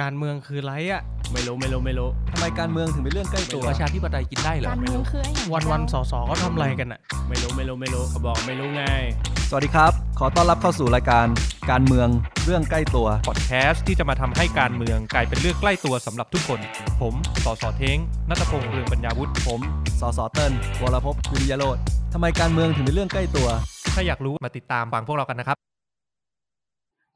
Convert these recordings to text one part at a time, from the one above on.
การเมืองคือไรอะไม่รู้ไม่รู้ไม่รู้ทำไมการเมืองถึงเป็นเรื่องใกล้ตัวประชาธิปไตยกินได้เหรอการเมืองคือไอ้อย่างวันวันๆสอสอเขาทำอะไรกันอะไม่รู้ไม่รู้ไม่รู้เขาบอกไม่รู้ไง สวัสดีครับ ขอต้อนรับเข้าสู่รายการการเมืองเรื่องใกล้ตัว พอดแคสต์ที่จะมาทำให้การเมืองกลายเป็นเรื่องใกล้ตัวสำหรับทุกคน ผมสอสอเท้งนัตพงษ์เรืองปัญญาวุฒิผม สสเติ้ลวรพจน์วิริยโรธทำไมการเมืองถึงเป็นเรื่องใกล้ตัว ถ้าอยากรู้มาติดตามฟังพวกเรากันนะครับส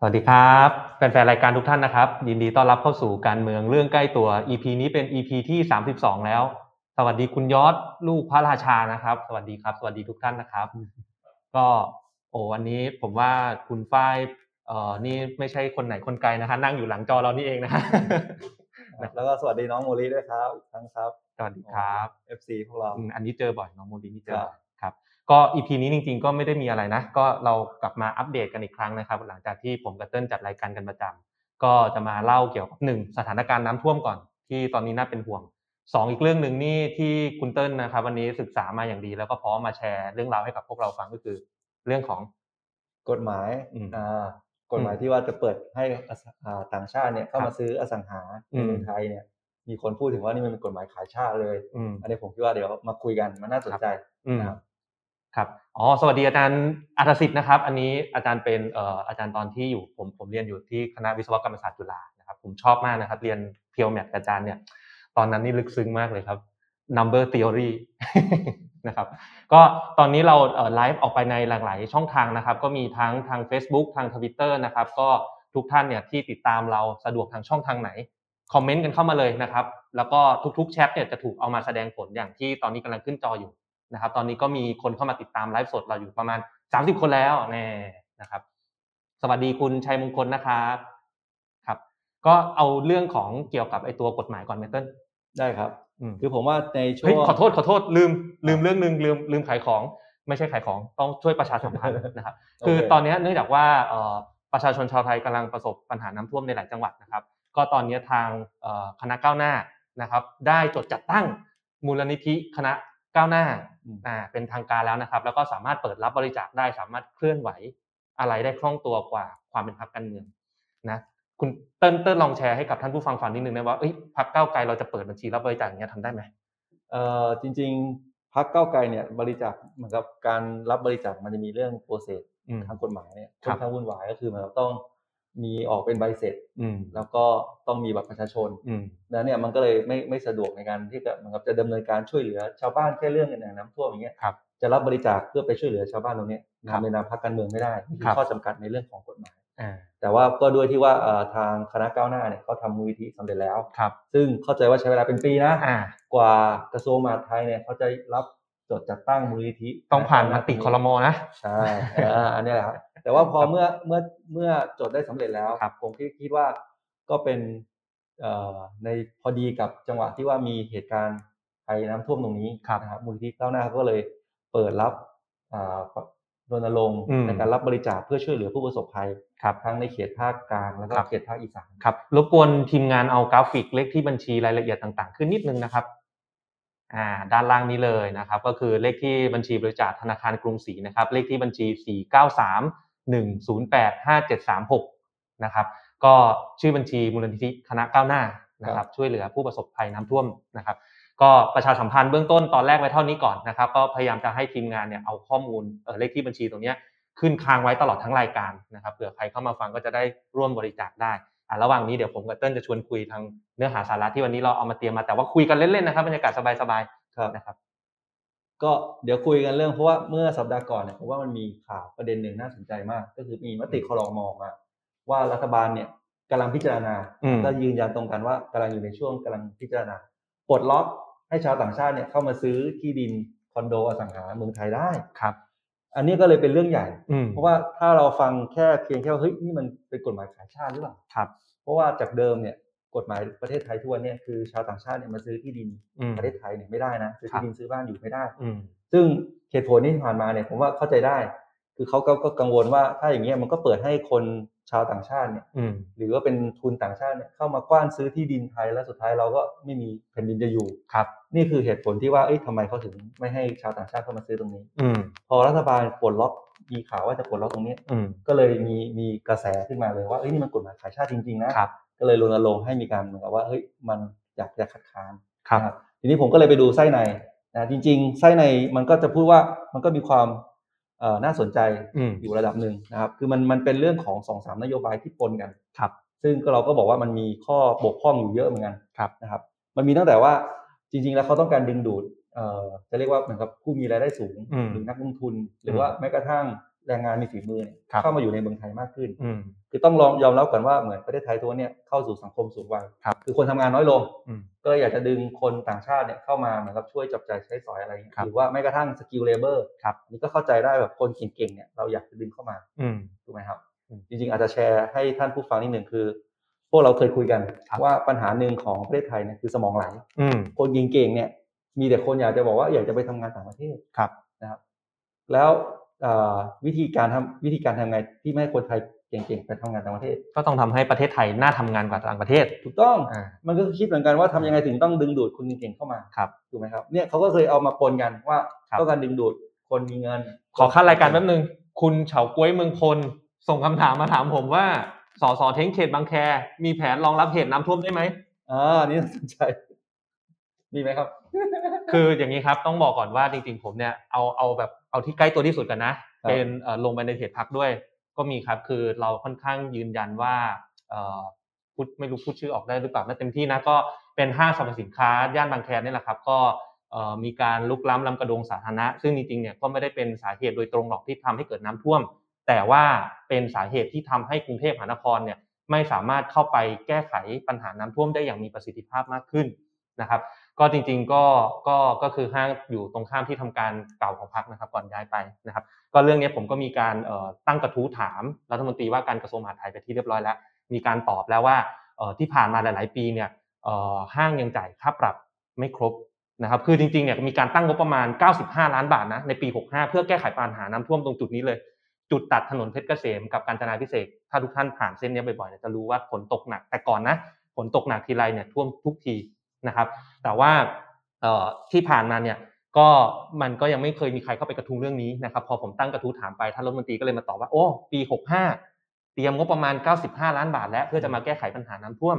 วัสดีครับแฟนๆรายการทุกท่านนะครับ ยินดีต้อนรับเข้าสู่การเมืองเรื่องใกล้ตัว EP นี้เป็น EP ที่ 32 แล้ว สวัสดีคุณยอดลูกพระราชานะครับ สวัสดีครับ สวัสดีทุกท่านนะครับ ก็โอ้วันนี้ผมว่าคุณฝ้ายเอ่อนี่ไม่ใช่คนไหนคนไกลนะคะ นั่งอยู่หลังจอเรานี่เองนะฮะแล้วก็สวัสดีน้องโมลีด้วยครับอีกครั้งครับสวัสดีครับ FC พวกเราอืมอันนี้เจอบ่อยน้องโมดีนี่เจอครับบ่อยครับ ก็อีพีนี้จริงๆ ก็ไม่ได้มีอะไรนะ ก็เรากลับมาอัปเดตกันอีกครั้งนะครับ หลังจากที่ผมกับเติ้ลจัดรายการกันประจำก็จะมาเล่าเกี่ยวกับหนึ่งสถานการณ์น้ำท่วมก่อน ที่ตอนนี้น่าเป็นห่วงสองอีกเรื่องหนึ่งนี่ที่คุณเติ้ลนะครับ วันนี้ศึกษามาอย่างดี แล้วก็พร้อมมาแชร์เรื่องราวให้กับพวกเราฟังก็คือ เรื่องของกฎหมายอืมอ่ากฎหมายอืมที่ว่าจะเปิดให้อสังอ่าต่างชาติเนี่ยเข้าครัมาบซื้ออสังหาอืในมเมืองไทยเนี่ยมีคนพูดถึงว่านี่มันเป็นกฎหมายขายชาติเลยอืมอันนี้ผมคิดว่าเดี๋ยวมาคุยกันมันน่าสนใจอืมนะครับ ครับอ๋อสวัสดีอาจารย์อัธสิทธิ์นะครับ อันนี้อาจารย์เป็นอาจารย์ตอนที่อยู่ผมผมเรียนอยู่ที่คณะวิศวกรรมศาสตร์จุฬานะครับผมชอบมากนะครับ เรียนเพียวแมทอาจารย์เนี่ยตอนนั้นนี่ลึกซึ้งมากเลยครับ number theory นะครับก็ตอนนี้เราไลฟ์ออกไปในหลากหลายช่องทางนะครับ ก็มีทั้งทาง Facebook ทาง Twitter นะครับก็ทุกท่านเนี่ยที่ติดตามเราสะดวกทางช่องทางไหนคอมเมนต์กันเข้ามาเลยนะครับ แล้วก็ทุกๆแชทเนี่ยจะถูกเอามาแสดงผลอย่างที่ตอนนี้กำลังขึ้นจออยู่ นะครับ ตอนนี้ก็มีคนเข้ามาติดตามไลฟ์สดเราอยู่ประมาณ 30 คนแล้วแน่นะครับ สวัสดีคุณชัยมงคลนะครับครับ ก็เอาเรื่องของเกี่ยวกับไอตัวกฎหมายก่อนเมเติ้ลได้ครับอืมคือผมว่าในช่วเฮ้ยงขอโทษขอโทษลืมลืมเรื่องหนึ่งลืมลืมขายของ ไม่ใช่ขายของต้องช่วยประชาสัมพันธ์นะครับโอเคคือตอนนี้เนื่องจากว่าเอ่อประชาชนชาวไทยกำลังประสบปัญหาน้ำท่วมในหลายจังหวัดนะครับ ก็ตอนนี้ทางเอ่อคณะก้าวหน้านะครับ ได้จดจัดตั้งมูลนิธิคณะก้าวหน้า อ่าเป็นทางการแล้วนะครับ แล้วก็สามารถเปิดรับบริจาคได้ สามารถเคลื่อนไหวอะไรได้คล่องตัวกว่าความเป็นพรรคการเมืองนะคุณเติ้ลเติ้ลลองแชร์ให้กับท่านผู้ฟังฟังนิดนึงนะว่าเอ้ยพรรคก้าวไกลเราจะเปิดบัญชีรับบริจาคอย่างเงี้ยทำได้ไหมเอ่อจริง ๆพรรคก้าวไกลเนี่ยบริจาคเหมือนกับการรับบริจาคมันจะมีเรื่องโปรเซสอืมทางกฎหมายเนี่ยครัค่อบนข้างวุ่นวายก็คือมันต้อง มีออกเป็นใบเสร็จอืมแล้วก็ต้องมีบัตรประชาชนอืมแล้วเนี่ยมันก็เลยไม่ไม่สะดวกในการที่จะเหมือนกับจะดำเนินการช่วยเหลือ ชาวบ้านแค่เรื่องอย่างน้ำท่วมอย่างเงี้ยครับจะรับบริจาคเพื่อไปช่วยเหลือชาวบ้านตรงเนี้ยครับนำในนามพรรคการเมืองไม่ได้นี่คืครัอบข้อจำกัดในเรื่องของกฎหมายอ่าแต่ว่าก็ด้วยที่ว่าเอ่อทางคณะก้าวหน้าเนี่ยเขาทำมูลนิธิสำเร็จแล้วครับซึ่งเข้าใจว่าใช้เวลาเป็นปีนะอ่ากว่ากระทรวงมหาดไทยเนี่ยเขาจะรับ จดจัดตั้งมูลนิธิต้องผ่านมติคอรมอนะใช่อ่าอันเนี้ยแหละครับแต่ว่าพอเมื่อเมื่อเมื่อจดได้สำเร็จแล้วครับผมคิดคิดว่าก็เป็นเอ่อในพอดีกับจังหวะที่ว่ามีเหตุการณ์ภัยน้ำท่วมตรงนี้ครับนะครับมูลนิธิก้าวหน้าก็เลยเปิดรับอ่ารณรงค์อืมในการรับบริจาคเพื่อช่วยเหลือผู้ประสบภัยครับทั้งในเขตภาคกลางแล้วก็ครับเขตภาคอีสานครับรบกวนทีมงานเอากราฟิกเลขที่บัญชีรายละเอียดต่างๆ ขึ้นนิดนึงนะครับ อ่าด้านล่างนี้เลยนะครับ ก็คือเลขที่บัญชีบริจาคธนาคารกรุงศรีนะครับ เลขที่บัญชี 4 9 3 1 0 8 5 7 3 6นะครับ ก็ชื่อบัญชีมูลนิธิคณะก้าวหน้านะครับ ช่วยเหลือผู้ประสบภัยน้ำท่วมนะครับ ก็ประชาสัมพันธ์เบื้องต้นตอนแรกไว้เท่านี้ก่อนนะครับ ก็พยายามจะให้ทีมงานเนี่ยเอาข้อมูลเอ่อเลขที่บัญชีตรงเนี้ยขึ้นค้างไว้ตลอดทั้งรายการนะครับเผื่อใครเข้ามาฟังก็จะได้ร่วมบริจาคได้ อะระหว่างนี้เดี๋ยวผมกับเติ้ลจะชวนคุยทางเนื้อหาสาระที่วันนี้เราเอามาเตรียมมาแต่ว่าคุยกันเล่นๆนะครับบรรยากาศสบายครับๆนะครับ ก็เดี๋ยวคุยกันเรื่องเพราะว่าเมื่อสัปดาห์ก่อนเนี่ยผมว่ามันมีข่าวประเด็นหนึ่งน่าสนใจมาก ก็คือมีมติคอรมอมาว่ารัฐบาลเนี่ยกำลังพิจารณาอืมก็ยืนยันตรงกันว่ากำลังอยู่ในช่วงกำลังพิจารณาปลดล็อกให้ชาวต่างชาติเนี่ยเข้ามาซื้อที่ดินคอนโดอสังหาเมืองไทยได้ครับ อันนี้ก็เลยเป็นเรื่องใหญ่อืมเพราะว่าถ้าเราฟังแค่เพียงแค่ว่าเฮ้ยนี่มันเป็นกฎหมายขายชาติหรือเปล่าครับ เพราะว่าจากเดิมเนี่ยกฎหมายประเทศไทยทุกวันเนี่ยคือชาวต่างชาติเนี่ยมาซื้อที่ดินอืมประเทศไทยเนี่ยไม่ได้นะซื้อครับที่ดินซื้อบ้านอยู่ไม่ได้อืมซึ่งเหตุผลที่ผ่านมาเนี่ยผมว่าเข้าใจได้ คือเขาก็ก็กังวลว่าถ้าอย่างเงี้ยมันก็เปิดให้คน ชาวต่างชาติเนี่ยอืมหรือว่าเป็นทุนต่างชาติเนี่ยเข้ามากว้านซื้อที่ดินไทยแล้วสุดท้ายเราก็ไม่มีแผ่นดินจะอยู่ครับ นี่คือเหตุผลที่ว่าเอ้ยทำไมเขาถึงไม่ให้ชาวต่างชาติเข้ามาซื้อตรงนี้ อืมพอรัฐบาลปลดล็อกมีข่าวว่าจะปลดล็อกตรงนี้อืมก็เลยมีมีกระแสขึ้นมาเลยว่าเอ้ยนี่มันกฎหมายขายชาติจริงๆนะครับก็เลยรณรงค์ให้มีการเหมือนกับว่าเฮ้ยมันอยากจะคัดค้านครับนะทีนี้ผมก็เลยไปดูไส้ในนะจริง ๆ ไส้ในมันก็จะพูดว่ามันก็มีความเอ่อ น่าสนใจอืมอยู่ระดับหนึ่งนะครับ คือมันมันเป็นเรื่องของสองสามนโยบายที่ปนกันครับ ซึ่งก็เราก็บอกว่ามันมีข้อบกพร่องอยู่เยอะเหมือนกันครับนะครับ มันมีตั้งแต่ว่าจริง ๆ แล้วเขาต้องการดึงดูดเอ่อจะเรียกว่าเหมือนกับผู้มีรายได้สูงอืมหรือนักลงทุน หรือว่าแม้กระทั่ง แรงงานมีฝีมือเนี่ยครับเข้ามาอยู่ในเมืองไทยมากขึ้นอืมคือต้องลองยอมรับก่อนว่าเหมือนประเทศไทยตัวเนี้ยเข้าสู่สังคมสูงวัยครับคือคนทำงานน้อยลงอืมก็เลยอยากจะดึงคนต่างชาติเนี่ยเข้ามาเหมือนกับช่วยจับจ่ายใช้สอยอะไรอย่างเงี้ยครับหรือว่าแม้กระทั่ง skilled labor ครับนี่ก็เข้าใจได้แบบคนเก่งๆเนี่ยเราอยากจะดึงเข้ามาอืมถูกไหมครับอืมจริงๆ อาจจะแชร์ให้ท่านผู้ฟังนิดหนึ่งคือ พวกเราเคยคุยกันครับว่าปัญหาหนึ่งของประเทศไทยเนี่ยคือสมองไหลอืมคนเก่งๆเนี่ย มีแต่คนอยากจะบอกว่าอยากจะไปทำงานต่างประเทศครับนะครับแล้วเอ่อ วิธีการทำวิธีการทำไงที่ไม่ให้คนไทยเก่งๆไปทำงานต่างประเทศ ก็ต้องทำให้ประเทศไทยน่าทำงานกว่าต่างประเทศ ถูกต้องอ่ามันก็คิดเหมือนกันว่าทำยังไงถึงต้องดึงดูดคนเก่งๆเข้ามาครับถูกไหมครับเนี่ยเขาก็เคยเอามาปนกันว่าครับต้องการดึงดูดคนมีเงิน ขอขั้นรายการแป๊บนึงคุณเฉาก้วยเมืองพลส่งคำถามมาถามผมว่าสสเท้งเขตบางแค มีแผนรองรับเหตุน้ำท่วมได้ไหมอ่านี่น่าสนใจมีไหมครับ คืออย่างนี้ครับต้องบอกก่อนว่าจริงๆ ผมเนี่ยเอาเอาแบบเอาที่ใกล้ตัวที่สุดกันนะครับเป็นเอ่อลงไปในเพจพักด้วย ก็มีครับคือเราค่อนข้างยืนยันว่าเอ่อพูดไม่รู้พูดชื่อออกได้หรือเปล่าไม่เต็มที่นะก็เป็นห้างสรรพสินค้าย่านบางแคนี่แหละครับ ก็เอ่อมีการลุกล้ำลำกระโดงสาธารณะ ซึ่งจริงๆเนี่ยก็ไม่ได้เป็นสาเหตุโดยตรงหรอกที่ทำให้เกิดน้ำท่วม แต่ว่าเป็นสาเหตุที่ทำให้กรุงเทพมหานครเนี่ยไม่สามารถเข้าไปแก้ไขปัญหาน้ำท่วมได้อย่างมีประสิทธิภาพมากขึ้นนะครับ ก็จริงๆก็ก็ก็คือห้างอยู่ตรงข้ามที่ทำการเก่าของพรรคนะครับ ก่อนย้ายไปนะครับ ก็เรื่องนี้ผมก็มีการตั้งกระทู้ถามรัฐมนตรีว่าการกระทรวงมหาดไทยไปที่เรียบร้อยแล้ว มีการตอบแล้วว่าที่ผ่านมาหลาย ๆ ปีเนี่ยห้างยังจ่ายค่าปรับไม่ครบนะครับ คือจริงๆเนี่ยมีการตั้งงบประมาณ 95 ล้านบาทนะในปี 65 เพื่อแก้ไขปัญหาน้ำท่วมตรงจุดนี้เลย จุดตัดถนนเพชรเกษมกับกาญจนาพิเศษ ถ้าทุกท่านผ่านเส้นนี้บ่อยๆจะรู้ว่าฝนตกหนักแต่ก่อนนะฝนตกหนักทีไรเนี่ยท่วมทุกที นะครับ แต่ว่าเอ่อที่ผ่านมาเนี่ยก็มันก็ยังไม่เคยมีใครเข้าไปกระทุ้งเรื่องนี้นะครับ พอผมตั้งกระทู้ถามไปท่านรัฐมนตรีก็เลยมาตอบว่าโอ้ปี 65 เตรียมงบประมาณ 95 ล้านบาท แล้วเพื่อจะมาแก้ไขปัญหาน้ำท่วม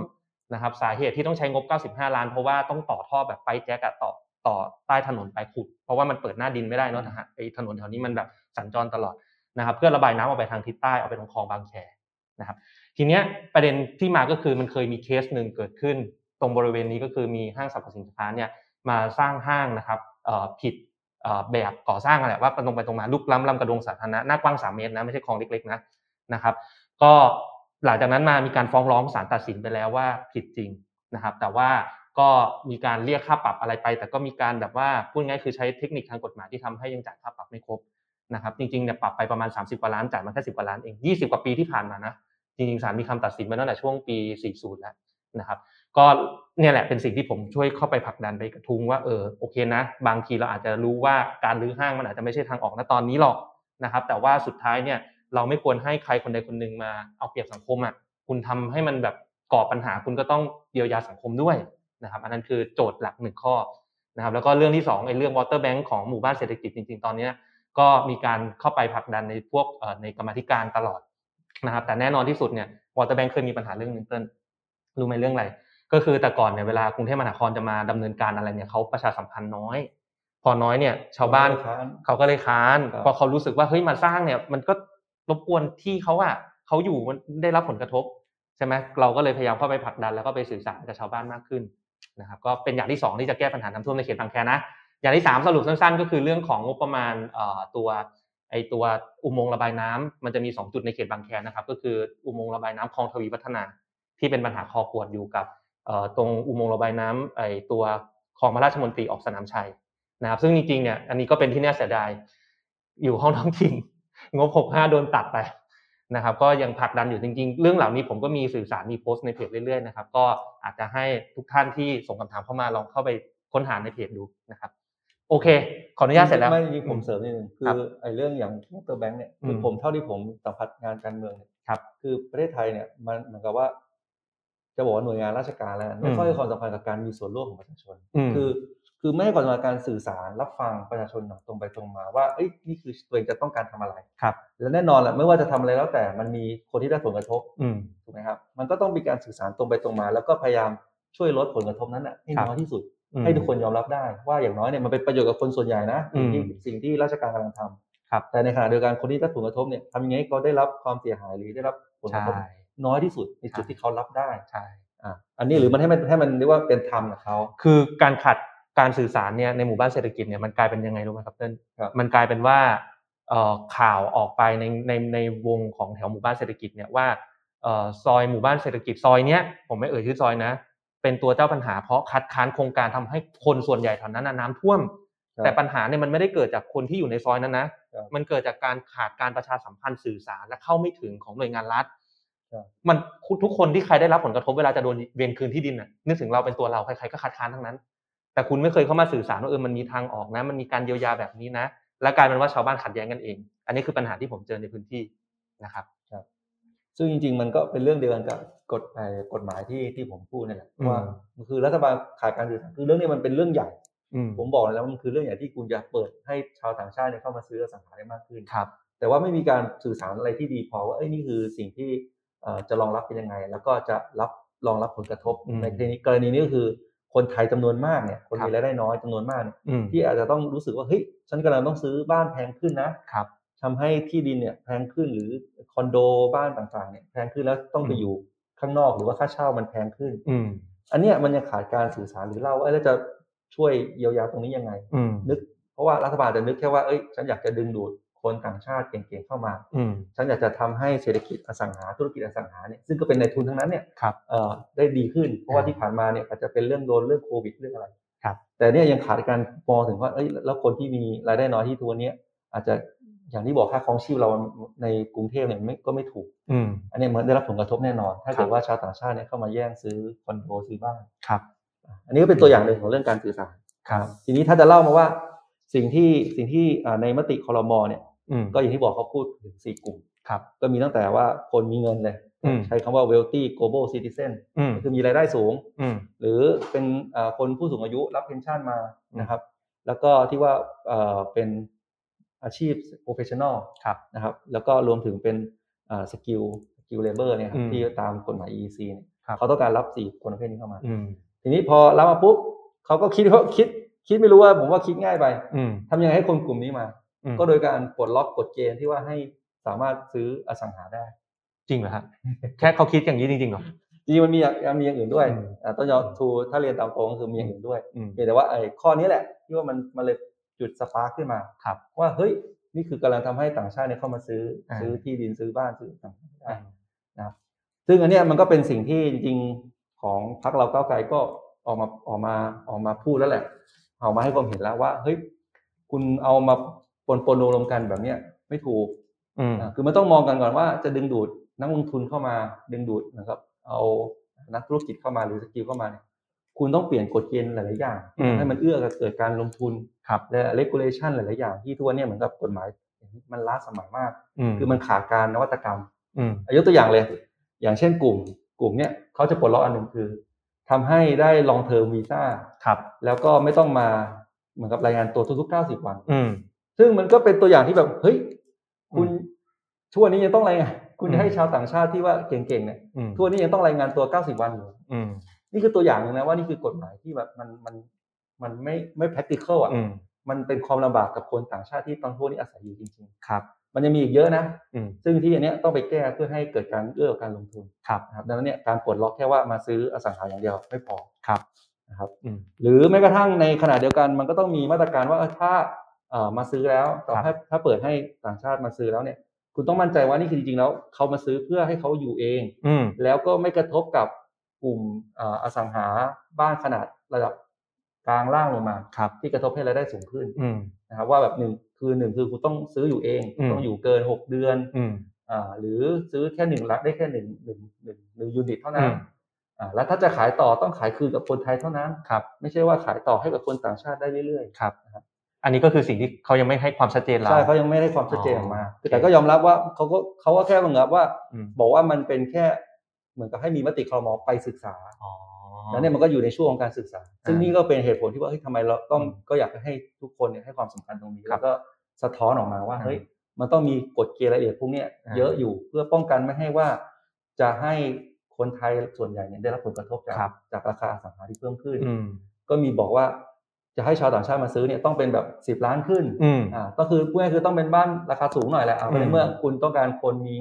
นะครับ สาเหตุที่ต้องใช้งบ 95 ล้าน เพราะว่าต้องต่อท่อแบบไปแจ็คอะต่อต่อใต้ถนนไปขุด เพราะว่ามันเปิดหน้าดินไม่ได้เนอะนะฮะไอ้ถนนแถวนี้มันแบบสัญจรตลอดนะครับ เพื่อระบายน้ำออกไปทางทิศใต้เอาไปตรงคลองบางแคนะครับ ทีเนี้ยประเด็นที่มาก็คือมันเคยมีเคสหนึ่งเกิดขึ้นต รงบริเวณนี้ก็คือมีห้างสรรพสินค้าเนี่ยมาสร้างห้างนะครับผิดแบบก่อสร้างอะไรว่าตรงไปตรงมาลุกล้ำลำกระดงสาธารณะหน้ากว้าง3เมตรนะไม่ใช่คลองเล็กๆนะนะครับ ก็หลังจากนั้นมามีการฟ้องร้องศาลตัดสินไปแล้วว่าผิดจริงนะครับ แต่ว่าก็มีการเรียกค่าปรับอะไรไป แต่ก็มีการแบบว่าพูดง่ายคือใช้เทคนิคทางกฎหมายที่ทำให้ยังจ่ายค่าปรับไม่ครบนะครับ จริงๆเนี่ยปรับไปประมาณ 30กว่าล้านจ่ายมาแค่10กว่าล้านเอง20 กว่าปีที่ผ่านมานะจริงๆศาลมีคำตัดสินมาตั้งแต่ช่วงปี 40 แล้วนะครับ ก็เนี่ยแหละเป็นสิ่งที่ผมช่วยเข้าไปผลักดันไปกระทุ้งว่าเออโอเคนะ บางทีเราอาจจะรู้ว่าการรื้อห้างมันอาจจะไม่ใช่ทางออกณตอนนี้หรอกนะครับ แต่ว่าสุดท้ายเนี่ยเราไม่ควรให้ใครคนใดคนหนึ่งมาเอาเปรียบสังคมอะคุณทำให้มันแบบก่อปัญหาคุณก็ต้องเยียวยาสังคมด้วยนะครับ อันนั้นคือโจทย์หลักหนึ่งข้อนะครับ แล้วก็เรื่องที่สองไอ้เรื่อง water bank ของหมู่บ้านเศรษฐกิจจริง ๆ ตอนนี้ก็มีการเข้าไปผลักดันในพวกในกรรมธิการตลอดนะครับ แต่แน่นอนที่สุดเนี่ยวอเตอร์แบงค์เคยมีปัญหาเรื่องนึงเติ้ลรู้ไหมเรื่องอะไร ก็คือแต่ก่อนเนี่ยเวลากรุงเทพมหานครจะมาดำเนินการอะไรเนี่ยเขาประชาสัมพันธ์น้อย พอน้อยเนี่ย ชาวบ้านค้านเขาก็เลยค้านครับเพราะเขารู้สึกว่าเฮ้ยมาสร้างเนี่ย มันก็รบกวนที่เขาอะเขาอยู่มันได้รับผลกระทบใช่ไหมเราก็เลยพยายามเข้าไปผลักดันแล้วก็ไปสื่อสารกับชาวบ้านมากขึ้นนะครับก็เป็นอย่างที่สองที่จะแก้ปัญหาน้ำท่วมในเขตบางแคนะอย่างที่สามสรุปสั้นๆ ก็คือเรื่องของงบประมาณเอ่อตัวไอตัวอุโมงค์ระบายน้ำมันจะมี 2 จุดในเขตบางแคนะครับ ก็คืออุโมงค์ระบายน้ำคลองทวีวัฒนา ที่เป็นปัญหาคอขวดอยู่กับเอ่อ ตรงอุโมงค์ระบายน้ำไอตัวคลองพระราชมนตรีออกสนามชัยนะครับ ซึ่งจริงๆเนี่ยอันนี้ก็เป็นที่น่าเสียดายอยู่ห้องท้องถิ่นงบ 65 โดนตัดไปนะครับ ก็ยังผลักดันอยู่จริงๆ เรื่องเหล่านี้ผมก็มีสื่อสารมีโพสต์ในเพจเรื่อยๆนะครับก็อาจจะให้ทุกท่านที่ส่งคำถามเข้ามาลองเข้าไปค้นหาในเพจดูนะครับ โอเค ขออนุญาตเสร็จแล้วไม่จริงๆผมเสริมนิดนึงคืครัอบไอ้เรื่องอย่างวอเตอร์แบงค์เนี่ยคืออมผมเท่าที่ผมสัมผัสงานการเมืองเนี่ยครับ คือประเทศไทยเนี่ยมันเหมือนกับว่า จะบอกว่าหน่วยงานราชการแล้วกันไม่ค่อยให้ความสำคัญกับการมีส่วนร่วมของประชาชนอืมคือคือ คือไม่ให้กระบวนการสื่อสารรับฟังประชาชนอย่างตรงไปตรงมาว่าเอ้ยนี่คือตัวเองจะต้องการทำอะไรครับ และแน่นอนแหละไม่ว่าจะทำอะไรแล้วแต่มันมีคนที่ได้ผลกระทบอืมถูกไหมครับ มันก็ต้องมีการสื่อสารตรงไปตรงมา แล้วก็พยายามช่วยลดผลกระทบนั้นน่ะให้ครับน้อยที่สุดอืมให้ทุกคนยอมรับได้ ว่าอย่างน้อยเนี่ยมันเป็นประโยชน์กับคนส่วนใหญ่นะอืมสิ่งที่สิ่งที่ราชการกำลังทำครับแต่ในขณะเดียวกันคนที่ได้ผลกระทบเนี่ยทำยังไงให้เขาได้รับความเสียหายหรือได้รับผลกใช่ระทบ น้อยที่สุดในจุดใช่ที่เขารับได้ใช่อะอันนี้หรือมันให้มันให้มันเรียกว่าเป็นธรรมกับเขาคือการขาดการสื่อสารเนี่ยในหมู่บ้านเศรษฐกิจเนี่ยมันกลายเป็นยังไงรู้ไหมครับเต้นครับมันกลายเป็นว่าเอ่อข่าวออกไปในในในวงของแถวหมู่บ้านเศรษฐกิจเนี่ยว่าเอ่อซอยหมู่บ้านเศรษฐกิจซอยเนี้ยผมไม่เอ่ยชื่อซอยนะ เป็นตัวเจ้าปัญหาเพราะคัดค้านโครงการทำให้คนส่วนใหญ่แถวนั้นน่ะน้ำท่วมครับแต่ปัญหาเนี่ยมันไม่ได้เกิดจากคนที่อยู่ในซอยนั้นนะครับมันเกิดจากการขาดการประชาสัมพันธ์สื่อสารและเข้าไม่ถึงของหน่วยงานรัฐครับ มันทุกคนที่ใครได้รับผลกระทบเวลาจะโดนเวียนคืนที่ดินน่ะนึกถึงเราเป็นตัวเราใครๆก็คัดค้านทั้งนั้น แต่คุณไม่เคยเข้ามาสื่อสารว่าเออมันมีทางออกนะ มันมีการเยียวยาแบบนี้นะ และกลายเป็นว่าชาวบ้านขัดแย้งกันเอง อันนี้คือปัญหาที่ผมเจอในพื้นที่นะครับซึ่งจริงๆ มันก็เป็นเรื่องเดียวกันกับกฎเอ่อกฎหมายที่ที่ผมพูดนี่แหละอืมว่ามันคือรัฐบาลขาดการสื่อสารคือเรื่องนี้มันเป็นเรื่องใหญ่อืมผมบอกเลยแล้วว่ามันคือเรื่องใหญ่ที่คุณจะเปิดให้ชาวต่างชาติเนี่ยเข้ามาซื้ออสังหาได้มากขึ้นครับ แต่ว่าไม่มีการสื่อสารอะไรที่ดีพอว่าเอ้ยนี่คือสิ่งที่เอ่อ จะรองรับเป็นยังไง แล้วก็จะรับรองรับผลกระทบอืมในกรณีกรณีนี้ก็คือคนไทยจำนวนมากเนี่ยคนครัมีบรายได้น้อยจำนวนมากเนี่ยอืมที่อาจจะต้องรู้สึกว่าเฮ้ยฉันกำลังต้องซื้อบ้านแพงขึ้นนะครับทำให้ที่ดินเนี่ยแพงขึ้นหรือคอนโดบ้านต่างๆเนี่ยแพงขึ้นแล้วต้องไปอืมอยู่ข้างนอกหรือว่าค่าเช่ามันแพงขึ้น อืมอันเนี้ยมันยังขาดการสื่อสารหรือเล่าว่าเอ้ยแล้วจะช่วยเยียวยาตรงนี้ยังไงอืมนึก เพราะว่ารัฐบาลจะนึกแค่ว่าเอ้ยฉันอยากจะดึงดูด คนต่างชาติเก่งๆเข้ามาอืมฉันอยากจะทำให้เศรษฐกิจอสังหาธุรกิจอสังหาเนี่ยซึ่งก็เป็นในทุนทั้งนั้นเนี่ยครับเอ่อได้ดีขึ้น เพราะว่าอ่าที่ผ่านมาเนี่ยอาจจะเป็นเรื่องโดนเรื่องโควิดเรื่องอะไรครับแต่เนี่ยยังขาดการมองถึงว่าเอ้ยแล้วคนที่มีรายได้น้อยที่ตัวเนี้ยอาจจะอย่างที่บอกค่าครองชีพเราในกรุงเทพเนี่ยไม่ก็ไม่ถูกอืมอันเนี้ยมันได้รับผลกระทบแน่นอน ถ้าครัเกิบดว่าชาวต่างชาติเนี่ยเข้ามาแย่งซื้อคอนโดซื้อบ้านครับ อันนี้ก็เป็นตัวอย่างหนึ่งของเรื่องการสื่อสารครับ ทีนี้ถ้าจะเล่ามาว่าสิ่งที่สิ่งที่อ่าในมติคอรมอเนี่ยอืม ก็อย่างที่บอกเขาพูดถึงสี่กลุ่มครับ ก็มีตั้งแต่ว่าคนมีเงินเลยอืมใช้คำว่า wealthy global citizen อืมคือมีรายได้สูงอืมหรือเป็นอ่าคนผู้สูงอายุรับเพนชั่นมาอืมนะครับ แล้วก็ที่ว่าเอ่อเป็นอาชีพ professional ครับนะครับ แล้วก็รวมถึงเป็นอ่า skill skill labor เนี่ยครัอืบมที่ตามกฎหมาย EEC เนี่ยครับเขาต้องการรับสี่คนประเภทนี้เข้ามาอืมทีนี้พอรับมาปุ๊บเขาก็คิดเขาคิดคิดไม่รู้ว่าผมว่าคิดง่ายไปอืมทำยังไงให้คนกลุ่มนี้มาอืม ก็โดยการปลดล็อกกฎเกณฑ์ที่ว่าให้สามารถซื้ออสังหาได้ จริงเหรอฮะแค่เขาคิดอย่างนี้จริงๆเหรอจริงๆมันมีอย่างมีอย่างอื่นด้วยอืมอ่าต้องยอมทูถ้าเรียนตามตรงก็คือมีอย่างอื่นด้วยอืมเพียงแต่ว่าไอ้ข้อนี้แหละที่ว่ามันมันเลยจุดสปาร์คขึ้นมาครับว่าเฮ้ยนี่คือกำลังทำให้ต่างชาติเนี่ยเข้ามาซื้ออ่าซื้อที่ดินซื้อบ้านซื้อต่างๆได้อ่านะครับซึ่งอันเนี้ยมันก็เป็นสิ่งที่จริงๆของพรรคเราก้าวไกลก็ออกมาออกมาออกมาพูดแล้วแหละออกมาให้ความเห็นแล้วว่าเฮ้ยคุณเอามา ปนปนรวมๆกันแบบเนี้ยไม่ถูกอืมอ่าคือมันต้องมองกันก่อนว่าจะดึงดูดนักลงทุนเข้ามาดึงดูดนะครับ เอานักธุรกิจเข้ามาหรือสกิลเข้ามาเนี่ยคุณต้องเปลี่ยนกฎเกณฑ์หลาย ๆ อย่างอืมให้มันเอื้อกับเกิดการลงทุนครับและ regulation หลาย ๆ อย่างที่ทุกวันเนี้เหมือนกับกฎหมายมันล้าสมัยมากอืมคือมันขาดการนวัตกรรมอืมยกตัวอย่างเลย อย่างเช่นกลุ่ม กลุ่มเนี้ยเขาจะปลดล็อกอันหนึ่งคือทำให้ได้ long term visa ครับแล้วก็ไม่ต้องมาเหมือนกับรายงานตัวทุกๆ90 วันอืม ซึ่งมันก็เป็นตัวอย่างที่แบบเฮ้ยคุณอืมทุกวันนี้ยังต้องรายงานคุณอืจะมให้ชาวต่างชาติที่ว่าเก่งๆเนี่ยอืมทุกวันนี้ยังต้องรายงานตัว90วันอยู่อืมนี่คือตัวอย่างหนึ่งนะว่านี่คือกฎหมายที่แบบมันมันมันไม่ไม่ practical อะอืมมันเป็นความลำบากกับคนต่างชาติที่ตอนพวกนี้อาศัยอยู่จริงครับๆมันยังมีอีกเยอะนะอืมซึ่งที่อันเนี้ยต้องไปแก้เพื่อให้เกิดการเอื้อกับการลงทุนครับนะครับดังนั้นเนี่ยการปลดล็อกแค่ว่ามาซื้ออสังหาอย่างเดียวไม่พอครับนะครับอืมหรือแม้กระทั่งในขณะเดียวกันมันก็ต้องมีมาตรการว่าเออถ้าเอ่อ มาซื้อแล้วต่อครัให้บถ้าเปิดให้ต่างชาติมาซื้อแล้วเนี่ยคุณต้องมั่นใจว่านี่คือจริงๆแล้วเขามาซื้อเพื่อให้เขาอยู่เองอืมแล้วก็ไม่กระทบกับกลุ่มเอ่ออสังหาบ้านขนาดระดับกลางล่างลงมาครับที่กระทบให้รายได้สูงขึ้นอืมนะครับว่าแบบหนึ่งคือหนึ่งคือคุณต้องซื้ออยู่เองอืมต้องอยู่เกินหกเดือนอืมอ่าหรือซื้อแค่หนึ่งลักได้แค่หนึ่งหนึ่งหนึ่งหนึ่งยูนิตเท่านั้อืนมอ่าแล้วถ้าจะขายต่อต้องขายคืนกับคนไทยเท่านั้นครับ ไม่ใช่ว่าขายต่อให้กับคนต่างชาติได้เรื่อยครับ อันนี้ก็คือสิ่งที่เขายังไม่ให้ความชัดเจนๆเราใช่เขายังไม่ได้ความชัดเจนออกมาอ๋อแต่ก็ยอมรับว่าเขาก็เขาก็แค่บังคับว่าอืมบอกว่ามันเป็นแค่เหมือนกับให้มีมติครมไปศึกษาอ๋อแล้วเนี่ยมันก็อยู่ในช่วงของการศึกษา ซึ่งอ่านี่นี่ก็เป็นเหตุผลที่ว่าเฮ้ยทำไมเราต้องอืมก็อยากให้ทุกคนเนี่ยให้ความสำคัญตรงนี้ครัแล้บวก็สะท้อนออกมาว่าอ่าเฮ้ยมันต้องมีกฎเกณฑ์รายละเอียดพวกเนี้ยอ่าเยอะอยู่เพื่อป้องกันไม่ให้ว่า จะให้คนไทยส่วนใหญ่เนี่ยได้รับผลกระทบจากครับจากราคาอสังหาที่เพิ่มขึ้นอืมก็มีบอกว่า จะให้ชาวต่างชาติมาซื้อเนี่ยต้องเป็นแบบสิบล้านขึ้นอืมอ่าก็คือพูดง่ายๆคือต้องเป็นบ้านราคาสูงหน่อยแหละเอาอืมในเมื่อคุณต้องการคนมี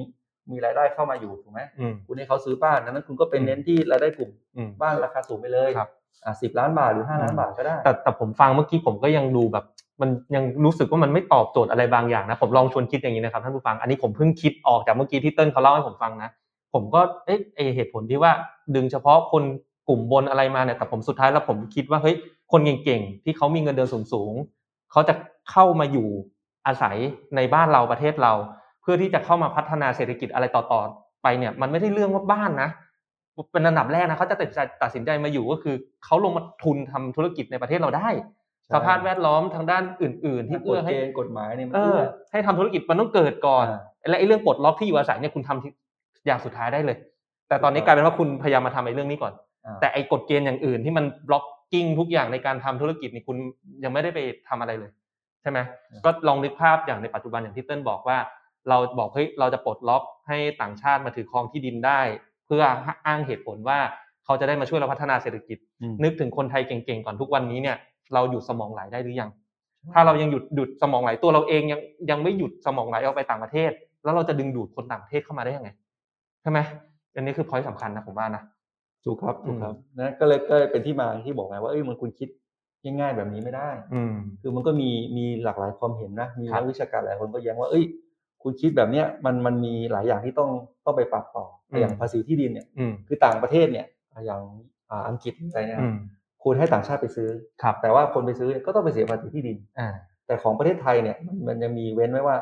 มีรายได้เข้ามาอยู่ถูกไหมอืมคุณให้เขาซื้อบ้านนั้นคุณก็เป็นอืมเน้นที่รายได้กลุ่มอืมบ้านราคาสูงไปเลยครับอ่าสิบล้านบาทหรือห้าล้านบาทก็ได้ แต่แต่ผมฟังเมื่อกี้ผมก็ยังดูแบบ มันยังรู้สึกว่ามันไม่ตอบโจทย์อะไรบางอย่างนะผมลองชวนคิดอย่างนี้นะครับท่านผู้ฟังอันนี้ผมเพิ่งคิดออกจากเมื่อกี้ที่เติ้ลเขาเล่าให้ผมฟังนะผมก็เอ๊ะไอเหตุผลที่ว่าดึงเฉพาะคนกลุ่มบนอะไรมาเนี่ยแต่ผมสุดท้ายแล้วผมคิดว่าเฮ้ย คนเก่งๆที่เขามีเงินเดือนสูงๆเขาจะเข้ามาอยู่อาศัยในบ้านเราประเทศเรา เพื่อที่จะเข้ามาพัฒนาเศรษฐกิจอะไรต่อๆไปเนี่ย มันไม่ได้เรื่องว่าบ้านนะเป็นอันดับแรกนะเขาจะตัดสินใจตัดสินใจมาอยู่ก็คือเขาลงมาทุนทำธุรกิจในประเทศเราได้ใช่สภาพแวดล้อมทางด้านอื่น ๆ ที่กเอื้ฎอเกให้ณฑ์กฎหมายเนี่ยมันเอเอื้ออให้ทำธุรกิจมันต้องเกิดก่อนอ่าและไอ้เรื่องปลดล็อกที่อยู่อาศัยเนี่ยคุณทำที่อย่างสุดท้ายได้เลย แต่ตอนนี้กลายเป็นว่าคุณพยายามมาทำไอ้เรื่องนี้ก่อนอ่าแต่ไอ้กฎเกณฑ์อย่างอื่นที่มันบล็อก กิ้งทุกอย่างในการทำธุรกิจนี่คุณยังไม่ได้ไปทำอะไรเลย ใช่ไหมก็ลองนึกภาพอย่างในปัจจุบันอย่างที่เติ้ลบอกว่า เราบอกเฮ้ยเราจะปลดล็อกให้ต่างชาติมาถือครองที่ดินได้ เพื่ออ้างเหตุผลว่าเขาจะได้มาช่วยเราพัฒนาเศรษฐกิจอืมนึกถึงคนไทยเก่งๆก่อนทุกวันนี้เนี่ยเราหยุดสมองไหลได้หรือยัง ถ้าเรายังหยุดหยุดสมองไหลตัวเราเองยังยังไม่หยุดสมองไหลออกไปต่างประเทศ แล้วเราจะดึงดูดคนต่างประเทศเข้ามาได้ยังไงใช่ไหมอันนี้คือพอยต์สำคัญนะผมว่านะ ถูกครับถูกครับอืมนะก็เลยก็เลยเป็นที่มาที่บอกไงว่าเอ้ยมันคุณคิดง่ายๆแบบนี้ไม่ได้ อืมคือมันก็มีมีหลากหลายความเห็นนะมีครับนักวิชาการหลายคนก็แย้งว่าเอ้ย คุณคิดแบบเนี้ยมันมันมีหลายอย่างที่ต้องต้องไปปรับต่ออมอย่างภาษีที่ดินเนี่ยอืมคือต่างประเทศเนี่ยอย่างอ่าอังกฤษอะไรเนี่ยอืมคุณให้ต่างชาติไปซื้อครับแต่ว่าคนไปซื้อเนี่ยก็ต้องไปเสียภาษีที่ดินอ่าแต่ของประเทศไทยเนี่ยมันมันยังมีเว้นไว้ว่า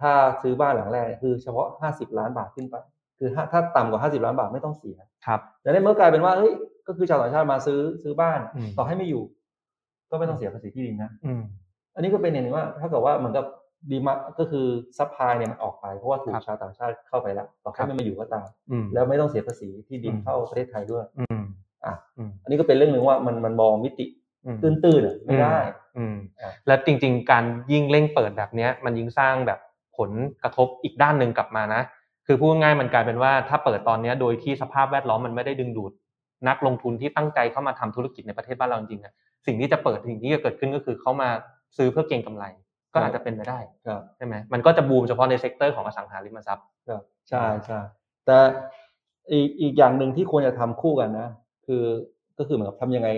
ถ้าซื้อบ้านหลังแรกเนี่ยคือเฉพาะ50ล้านบาทขึ้นไป คือถ้าถ้าต่ำกว่า 50 ล้านบาทไม่ต้องเสียครับแต่ในเมื่อกลายเป็นว่าเฮ้ยก็คือชาวต่างชาติมาซื้อซื้อบ้านอืมต่อให้ไม่อยู่ ก็ไม่ต้องเสียภาษีที่ดินนะอืมอันนี้ก็เป็นอย่างหนึ่งว่า ถ้าเกิดว่าเหมือนกับ demand ก็คือ supply เนี่ยมันออกไปเพราะว่าถูกครับชาวต่างชาติเข้าไปแล้วต่อให้ครับไม่มาอยู่ก็ตามอืมแล้วไม่ต้องเสียภาษีที่ดินอืมเข้าประเทศไทยด้วยอืมอะอืมอันนี้ก็เป็นเรื่องหนึ่งว่ามันมันมองมิติอืมตื้นๆอะไม่ได้อืมอะและจริง ๆ การยิ่งเร่งเปิดแบบเนี้ยมันยิ่งสร้างแบบผลกระทบอีกด้านหนึ่งกลับมานะ คือพูดง่ายๆมันกลายเป็นว่าถ้าเปิดตอนเนี้ยโดยที่สภาพแวดล้อมมันไม่ได้ดึงดูด นักลงทุนที่ตั้งใจเข้ามาทำธุรกิจในประเทศบ้านเราจริงๆอะสิ่งที่จะเปิดสิ่งที่จะเกิดขึ้นก็คือเขามาซื้อเพื่อเก็งกำไร ก็อาจจะเป็นไปได้ครับใช่ไหมมันก็จะบูมเฉพาะใน sector ของอสังหาริมทรัพย์ครับใช่ใช่แต่อีกอีกอย่างหนึ่งที่ควรจะทำคู่กันนะ คือก็คือเหมือนกับทำยังไง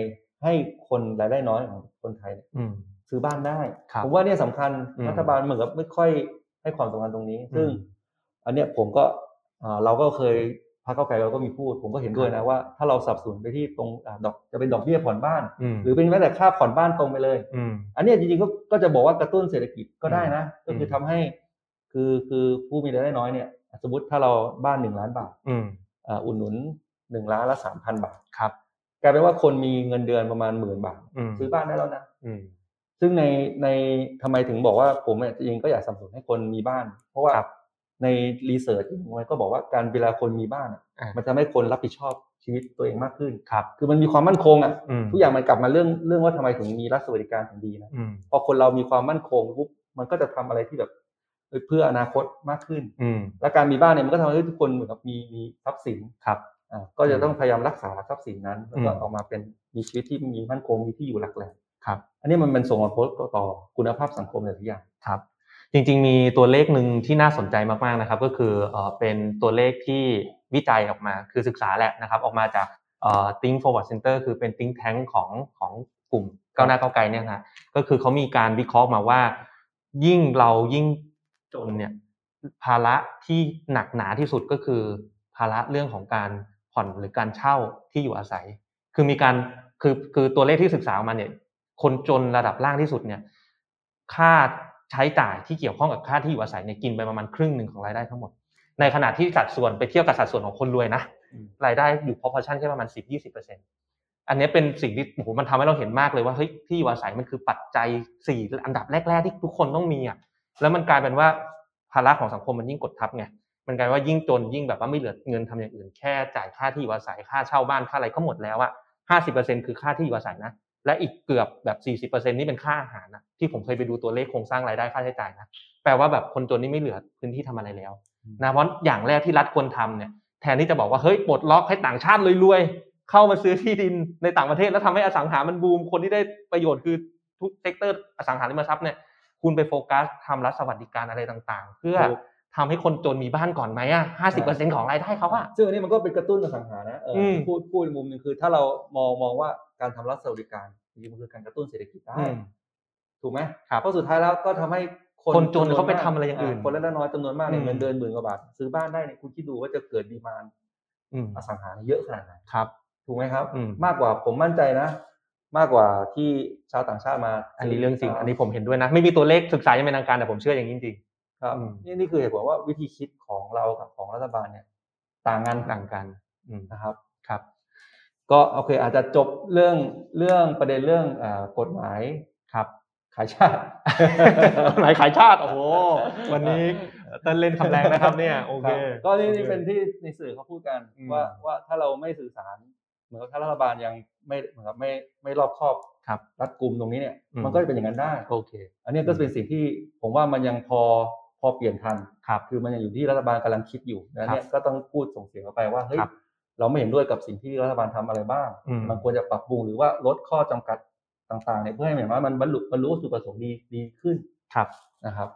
ให้คนรายได้น้อยของคนไทยเนี่ยอืมซื้อบ้านได้ครับผมว่าเนี่ยสำคัญอืมรัฐบาลเหมือนกับไม่ค่อยให้ความสำคัญตรงนี้ ซึ่ง อืมอันเนี้ยผมก็อ่าเราก็เคยพรรคเก้าวไกลเราก็มีพูด ผมก็เห็นด้วยนะว่าถ้าเราสับสนไปที่ตรงอ่าดอกจะเป็นดอกเบี้ยผ่อนบ้านอืมหรือเป็นแม้แต่ค่าผ่อนบ้านตรงไปเลยอืมอันเนี้ยจริงๆก็ก็จะบอกว่ากระตุ้นเศรษฐกิจก็ได้นะอืมก็คือทำให้ คือคือผู้มีรายได้น้อยเนี่ย สมมติถ้าเราบ้านหนึ่งล้านบาทอืมอ่าอุดหนุนหนึ่งล้านละสามพันบาทครับกลายเป็นว่าคนมีเงินเดือนประมาณหมื่นบาทอืมซื้อบ้านได้แล้วนะอืมซึ่งในในทำไมถึงบอกว่าผมเนี่ยจริงๆก็อยากสนับสนุนให้คนมีบ้าน เพราะว่าครับ ในรีเสิร์ชมันก็บอกว่าการเวลาคนมีบ้านอะอ่ามันจะทำให้คนรับผิดชอบชีวิตตัวเองมากขึ้นครับ คือมันมีความมั่นคงอะอืมทุกอย่างมันกลับมาเรื่องเรื่องว่าทำไมถึงมีรัฐสวัสดิการถึงดีนะอืมพอคนเรามีความมั่นคงปุ๊บมันก็จะทำอะไรที่แบบเอ้ยเพื่ออนาคตมากขึ้นอืมและการมีบ้านเนี่ยมันก็ทำให้ทุกคนเหมือนกับมีมีทรัพย์สินครับอ่าก็จะต้องพยายามรักษาทรัพย์สินนั้นแล้วก็อืมออกมาเป็นมีชีวิตที่มีมั่นคงมีที่อยู่หลักแหล่งครับ อันนี้มันเป็นส่งผลต่อคุณภาพสังคมหลายๆอย่างครับ จริงๆ มีตัวเลขหนึ่งที่น่าสนใจมากๆนะครับ ก็คือเป็นตัวเลขที่วิจัยออกมาคือศึกษาแหละนะครับ ออกมาจากเอ่อ Think Forward Center คือเป็น think tank ของของกลุ่มก้าวหน้าก้าวไกลเนี่ยนะก็คือเขามีการวิเคราะห์มาว่า ยิ่งเรายิ่งจนเนี่ยภาระที่หนักหนาที่สุดก็คือภาระเรื่องของการผ่อนหรือการเช่าที่อยู่อาศัย คือมีการคือคือตัวเลขที่ศึกษาออกมาเนี่ยคนจนระดับล่างที่สุดเนี่ยค่า ใช้จ่ายที่เกี่ยวข้องกับค่าที่อยู่อาศัยเนี่ยกินไปประมาณครึ่งหนึ่งของรายได้ทั้งหมด ในขณะที่สัดส่วนไปเทียบกับสัดส่วนของคนรวยนะอืมรายได้อยู่ proportion แค่ประมาณ10 20เปอร์เซ็นต์อันนี้เป็นสิ่งที่โอ้โหมันทำให้เราเห็นมากเลยว่าเฮ้ยที่อยู่อาศัยมันคือปัจจัยสี่อันดับแรก ๆ ที่ทุกคนต้องมีอะแล้วมันกลายเป็นว่าภาระของสังคมมันยิ่งกดทับไงมันกลายว่ายิ่งจนยิ่งแบบว่าไม่เหลือเงินทำอย่างอื่นแค่จ่ายค่าที่อยู่อาศัยค่าเช่าบ้านค่าอะไรก็หมดแล้วอะ50%คือค่าที่อยู่อาศัยนะ และอีกเกือบแบบ 40%นี่เป็นค่าอาหารนะที่ผมเคยไปดูตัวเลขโครงสร้างรายได้ค่าใช้จ่ายนะแปลว่าแบบคนจนนี่ไม่เหลือพื้นที่ทำอะไรแล้วนะเพราะอย่างแรกที่รัฐควรทำเนี่ยแทนที่จะบอกว่าเฮ้ยปลดล็อกให้ต่างชาติรวยๆเข้ามาซื้อที่ดินในต่างประเทศ แล้วทำให้อสังหามันบูมคนที่ได้ประโยชน์คือทุก sector อสังหาริมทรัพย์เนี่ยคุณไปโฟกัสทำรัฐสวัสดิการอะไรต่างๆ เพื่อถูกทำให้คนจนมีบ้านก่อนไหมอะห้าสิบเปอร์เซ็นต์ของรายได้เขาอะซึ่งอันนี้มันก็เป็นกระตุ้นอสังหานะเอออมพูดพูดในมุมหนึ่งคือ ถ้าเรามองมองว่า การทำรัฐสวัสดิการจริงๆมันคือการกระตุ้นเศรษฐกิจได้อืมถูกไหมครับเพราะสุดท้ายแล้วก็ทำให้คนจนำวเขาไปมกทำอะไรอย่างอื่น คนเล็กและน้อยจำนวนมากเนี่ยอืมเงินเดือนหมื่นกว่าบาท ซื้อบ้านได้เนี่ยคุณคิดดูว่าจะเกิดดีมานอืมอสังหาเยอะขนาดไหนครับ ถูกไหมครับอืมมากกว่าผมมั่นใจนะ มากกว่าที่ชาวต่างชาติมา อันนี้เรื่องจริง อันนี้ผมเห็นด้วยนะ ไม่มีตัวเลขศึกษายังเป็นทางการแต่ผมเชื่ออย่างนี้จริงครับอืมนี่นี่คือเหตุผลว่าวิธีคิดของเรากับของรัฐบาลเนี่ย ต่างกันต่างกันอืมนะครับครับ ก็โอเคอาจจะจบเรื่องเรื่องประเด็นเรื่องอากฎหมายครับ ขายชาติหมายขายชาติโอ้โหวันนี้เต้นเล่นคำแรงนะครับเนี่ยโอเคครับก็นี่นี่เป็นที่ในสื่อเขาพูดกันอืมว่าว่าถ้าเราไม่สื่อสารเหมือนกับถ้ารัฐบาลยังไม่เหมือนกับไม่ไม่รอบคอบครับรัดกุมตรงนี้เนี่ยอืมมันก็จะเป็นอย่างนั้นได้โอเค อันนี้ก็เป็นสิ่งที่ผมว่ามันยังพอพอเปลี่ยนทันครับคือมันยังอยู่ที่รัฐบาลกำลังคิดอยู่ดังนั้นเนี่ยก็ต้องพูดส่งเสียงออกไปว่าเฮ้ยครับ เราไม่เห็นด้วยกับสิ่งที่รัฐบาลทำอะไรบ้างอืมมันควรจะปรับปรุงหรือว่าลดข้อจำกัดต่างๆเนี่ยเพื่อให้เห็นว่ามันบรรลุบรรลุวัตถุประสงค์ดีดีขึ้นครับนะครับ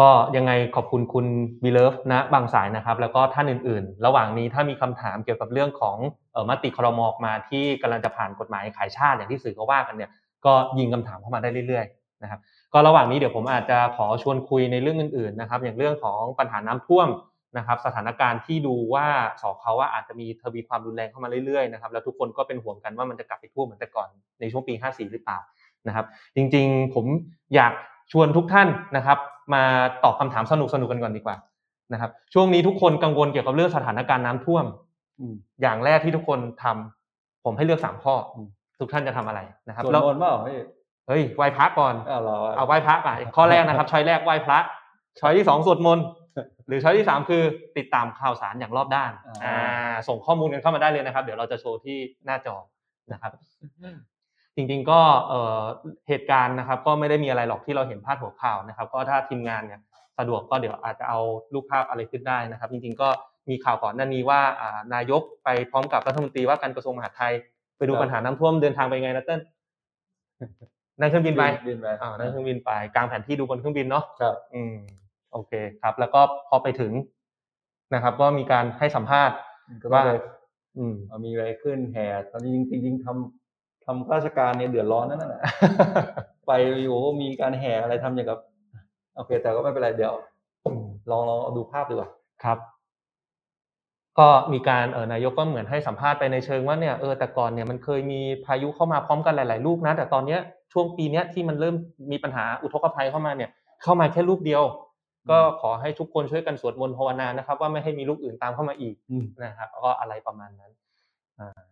ก็ยังไงขอบคุณคุณบีเลิฟนะบางสายนะครับ แล้วก็ท่านอื่นๆ ระหว่างนี้ถ้ามีคำถามเกี่ยวกับเรื่องของเออมติครมออกมาที่กำลังจะผ่านกฎหมายขายชาติอย่างที่สื่อเขาว่ากันเนี่ยก็ยิงคำถามเข้ามาได้เรื่อยๆนะครับก็ระหว่างนี้เดี๋ยวผมอาจจะขอชวนคุยในเรื่องอื่นๆนะครับ อย่างเรื่องของปัญหาน้ำท่วม นะครับสถานการณ์ที่ดูว่าสอเขาว่าอาจจะมีทวีความรุนแรงเข้ามาเรื่อยๆนะครับแล้วทุกคนก็เป็นห่วงกันว่ามันจะกลับไปท่วมเหมือนแต่ก่อนในช่วงปี 54 หรือเปล่านะครับ จริงๆผมอยากชวนทุกท่านนะครับ มาตอบคำถามสนุกๆกันก่อนดีกว่านะครับ ช่วงนี้ทุกคนกังวลเกี่ยวกับเรื่องสถานการณ์น้ำท่วมอืมอย่างแรกที่ทุกคนทำผมให้เลือกสามข้ออมทุกท่านจะทำอะไรนะครับส่วนแล้วมนต์เปล่าเฮ้ยเฮ้ยไหว้พระก่อนอ้าวเหรอเอาไหว้พระก่อนข้อแรกนะครับช้อยแรกไหว้พระช้อยที่สองสวดมนต์ หรือช้อยที่สามคือติดตามข่าวสารอย่างรอบด้านอ่าส่งข้อมูลกันเข้ามาได้เลยนะครับ เดี๋ยวเราจะโชว์ที่หน้าจอนะครับ จริงๆก็เอ่อเหตุการณ์นะครับ ก็ไม่ได้มีอะไรหรอกที่เราเห็นพาดหัวข่าวนะครับ ก็ถ้าทีมงานเนี่ยสะดวกก็เดี๋ยวอาจจะเอารูปภาพอะไรขึ้นได้นะครับ จริงๆก็มีข่าวก่อนหน้านี้ว่าอ่านายกไปพร้อมกับรัฐมนตรีว่าการกระทรวงมหาดไทย ไปดูปัญหาน้ำท่วมเดินทางไปไงนะเต้นนั่งเครื่องบินไปบินไปอ่านั่งเครื่องบินไปกลางแผนที่ดูบนเครื่องบินเนาะครับ อืม โอเคครับ แล้วก็พอไปถึงนะครับ ก็มีการให้สัมภาษณ์ก็ว่าเลยอืมเอามีอะไรขึ้นแห่ตอนนี้จริงจริงๆทำทำข้าราชการเนี่ยเดือดร้อนนั่นแหละไปอยู่ก็มีการแห่อะไรทำอย่างกับ โอเค แต่ก็ไม่เป็นไรเดี๋ยวอืมลองลองเอาดูภาพดีกว่าครับ ก็มีการเออนายกก็เหมือนให้สัมภาษณ์ไปในเชิงว่าเนี่ยเออแต่ก่อนเนี่ยมันเคยมีพายุเข้ามาพร้อมกันหลาย ๆ ลูกนะแต่ตอนเนี้ยช่วงปีเนี้ยที่มันเริ่มมีปัญหาอุทกภัยเข้ามาเนี่ย เข้ามาแค่ลูกเดียว ก็ขอให้ทุกคนช่วยกันสวดมนต์ภาวนานะครับ ว่าไม่ให้มีลูกอื่นตามเข้ามาอีกอืมนะครับก็อะไรประมาณนั้นอ่า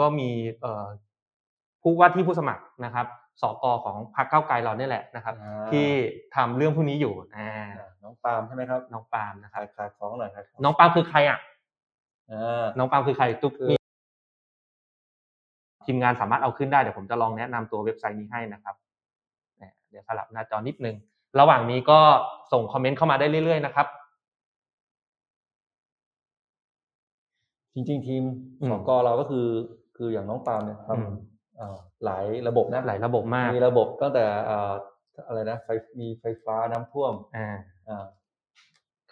ก็มีเอ่อผู้ว่าที่ผู้สมัครนะครับสกของพรรคก้าวไกลเราเนี่ยแหละนะครับอ่าที่ทำเรื่องพวกนี้อยู่อ่าอ่าน้องปาล์มใช่ไหมครับน้องปาล์มนะครับขายขายของหน่อยครับน้องปาล์มคือใครอะอ่าน้องปาล์มคือใครตุ๊กคือมีทีมงานสามารถเอาขึ้นได้เดี๋ยวผมจะลองแนะนำตัวเว็บไซต์นี้ให้นะครับเนี่ยเดี๋ยวสลับหน้าจอนิดนึง ระหว่างนี้ก็ส่งคอมเมนต์เข้ามาได้เรื่อยๆนะครับ จริง ๆ ทีมอืมสกเราก็คือ คืออย่างน้องปาล์มเนี่ยทอืมำอ่าหลายระบบนะหลายระบบมาก มีระบบตั้งแต่อ่าอะไรนะไฟมีไฟฟ้าน้ำท่วมอ่าอ่า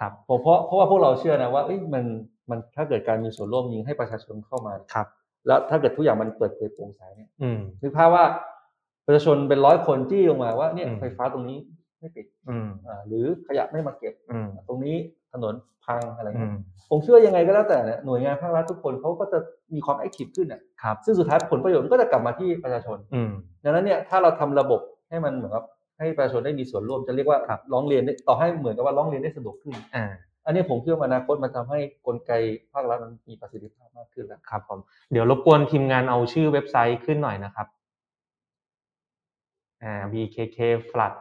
ครับผมเพราะเพราะว่าพวกเราเชื่อนะว่าเอ้ยมันมันถ้าเกิดการมีส่วนร่วมยิงให้ประชาชนเข้ามาครับ แล้วถ้าเกิดทุกอย่างมันเปิดเผยโปร่งใสเนี่ยอืมนึกภาพว่าประชาชนเป็นร้อยคนจี้ลงมาว่าเนี่ยอืมไฟฟ้าตรงนี้ ไม่ติดอืมอ่าหรือขยะไม่มาเก็บอืมตรงนี้ถนนพังอะไรอืเงี้ยมผมเชื่อยังไงก็แล้วแต่เนี่ยหน่วยงานภาครัฐทุกคนเขาก็จะมีความแอคทีฟขึ้นอะครับซึ่งสุดท้ายผลประโยชน์มันก็จะกลับมาที่ประชาชนอืมดังนั้นเนี่ยถ้าเราทำระบบให้มันเหมือนกับให้ประชาชนได้มีส่วนร่วมจะเรียกว่าครับร้องเรียนได้ต่อให้เหมือนกับว่าร้องเรียนได้สะดวกขึ้นอ่าอันนี้ผมเชื่อว่าอนาคตมันทำให้กลไกภาครัฐมันมีประสิทธิภาพมากขึ้นแล้วครับผมเดี๋ยวรบกวนทีมงานเอาชื่อเว็บไซต์ขึ้นหน่อยนะครับอ่า bkkflood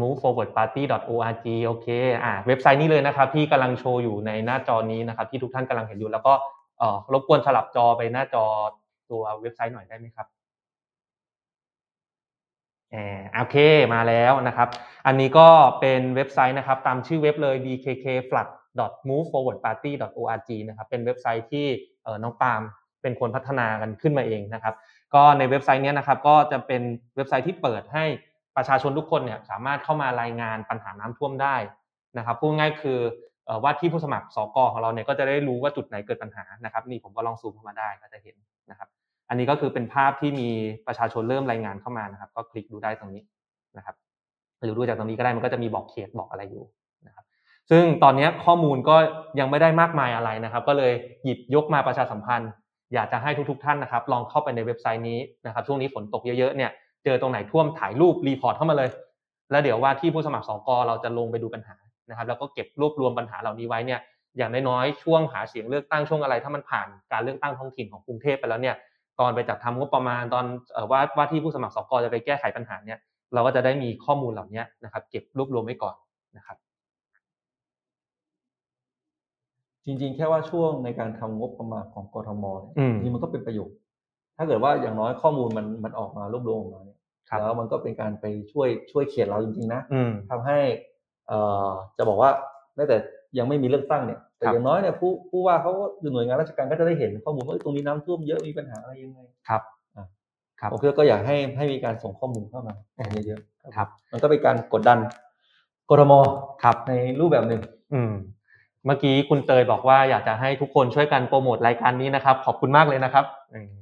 move forward party org โอเคอ่าเว็บไซต์นี้เลยนะครับ ที่กำลังโชว์อยู่ในหน้าจอนี้นะครับ ที่ทุกท่านกำลังเห็นอยู่ แล้วก็เอ่อรบกวนสลับจอไปหน้าจอตัวเว็บไซต์หน่อยได้ไหมครับอ่าโอเคมาแล้วนะครับ อันนี้ก็เป็นเว็บไซต์นะครับ ตามชื่อเว็บเลย bkkflood.moveforwardparty.org นะครับเป็นเว็บไซต์ที่เอ่อน้องปาล์มเป็นคนพัฒนากันขึ้นมาเองนะครับ ก็ในเว็บไซต์นี้นะครับ ก็จะเป็นเว็บไซต์ที่เปิดให้ ประชาชนทุกคนเนี่ยสามารถเข้ามารายงานปัญหาน้ำท่วมได้นะครับพูดง่ายคือเอ่อว่าที่ผู้สมัครสกของเราเนี่ยก็จะได้รู้ว่าจุดไหนเกิดปัญหานะครับนี่ผมก็ลองซูมเข้ามาได้ก็จะเห็นนะครับ อันนี้ก็คือเป็นภาพที่มีประชาชนเริ่มรายงานเข้ามานะครับ ก็คลิกดูได้ตรงนี้นะครับ หรือดูจากตรงนี้ก็ได้มันก็จะมีบอกเขตบอกอะไรอยู่นะครับ ซึ่งตอนนี้ข้อมูลก็ยังไม่ได้มากมายอะไรนะครับ ก็เลยหยิบยกมาประชาสัมพันธ์ อยากจะให้ทุกๆ ท่านนะครับ ลองเข้าไปในเว็บไซต์นี้นะครับ ช่วงนี้ฝนตกเยอะๆเนี่ย เจอตรงไหนท่วมถ่ายรูป report เข้ามาเลย แล้วเดี๋ยวว่าที่ผู้สมัครสกเราจะลงไปดูปัญหานะครับแล้วก็เก็บรวบรวมปัญหาเหล่านี้ไว้เนี่ยอย่างน้อยๆช่วงหาเสียงเลือกตั้งช่วงอะไร ถ้ามันผ่านการเลือกตั้งท้องถิ่นของกรุงเทพไปแล้วเนี่ยตอนไปจัดทำงบประมาณตอนเอ่อว่าว่าที่ผู้สมัครสกจะไปแก้ไขปัญหาเนี่ยเราก็จะได้มีข้อมูลเหล่านี้นะครับ เก็บรวบรวมไว้ก่อนนะครับจริงๆ แค่ว่าช่วงในการทำงบประมาณของกทมเนี่ยอืมจริงๆมันก็เป็นประโยชน์ ถ้าเกิดว่าอย่างน้อยข้อมูลมันมันออกมารวบรวมออกมาเนี่ยครับ แล้วมันก็เป็นการไปช่วยช่วยเขียนเราจริงๆนะอืมทำให้เอ่อจะบอกว่าแม้แต่ยังไม่มีเลือกตั้งเนี่ยแต่ครับอย่างน้อยเนี่ยผู้ผู้ว่าเขาก็อยู่หน่วยงานราชการก็จะได้เห็นข้อมูลว่าเอ้ยตรงนี้น้ำท่วมเยอะมีปัญหาอะไรยังไงครับอะครับผมคิดว่าก็อยากให้ให้มีการส่งข้อมูลเข้ามาอ่าเยอะๆครับ มันก็เป็นการกดดันกทมครับในรูปแบบหนึ่งอืมเมื่อกี้คุณเตยบอกว่าอยากจะให้ทุกคนช่วยกันโปรโมทรายการนี้นะครับ ขอบคุณมากเลยนะครับอืม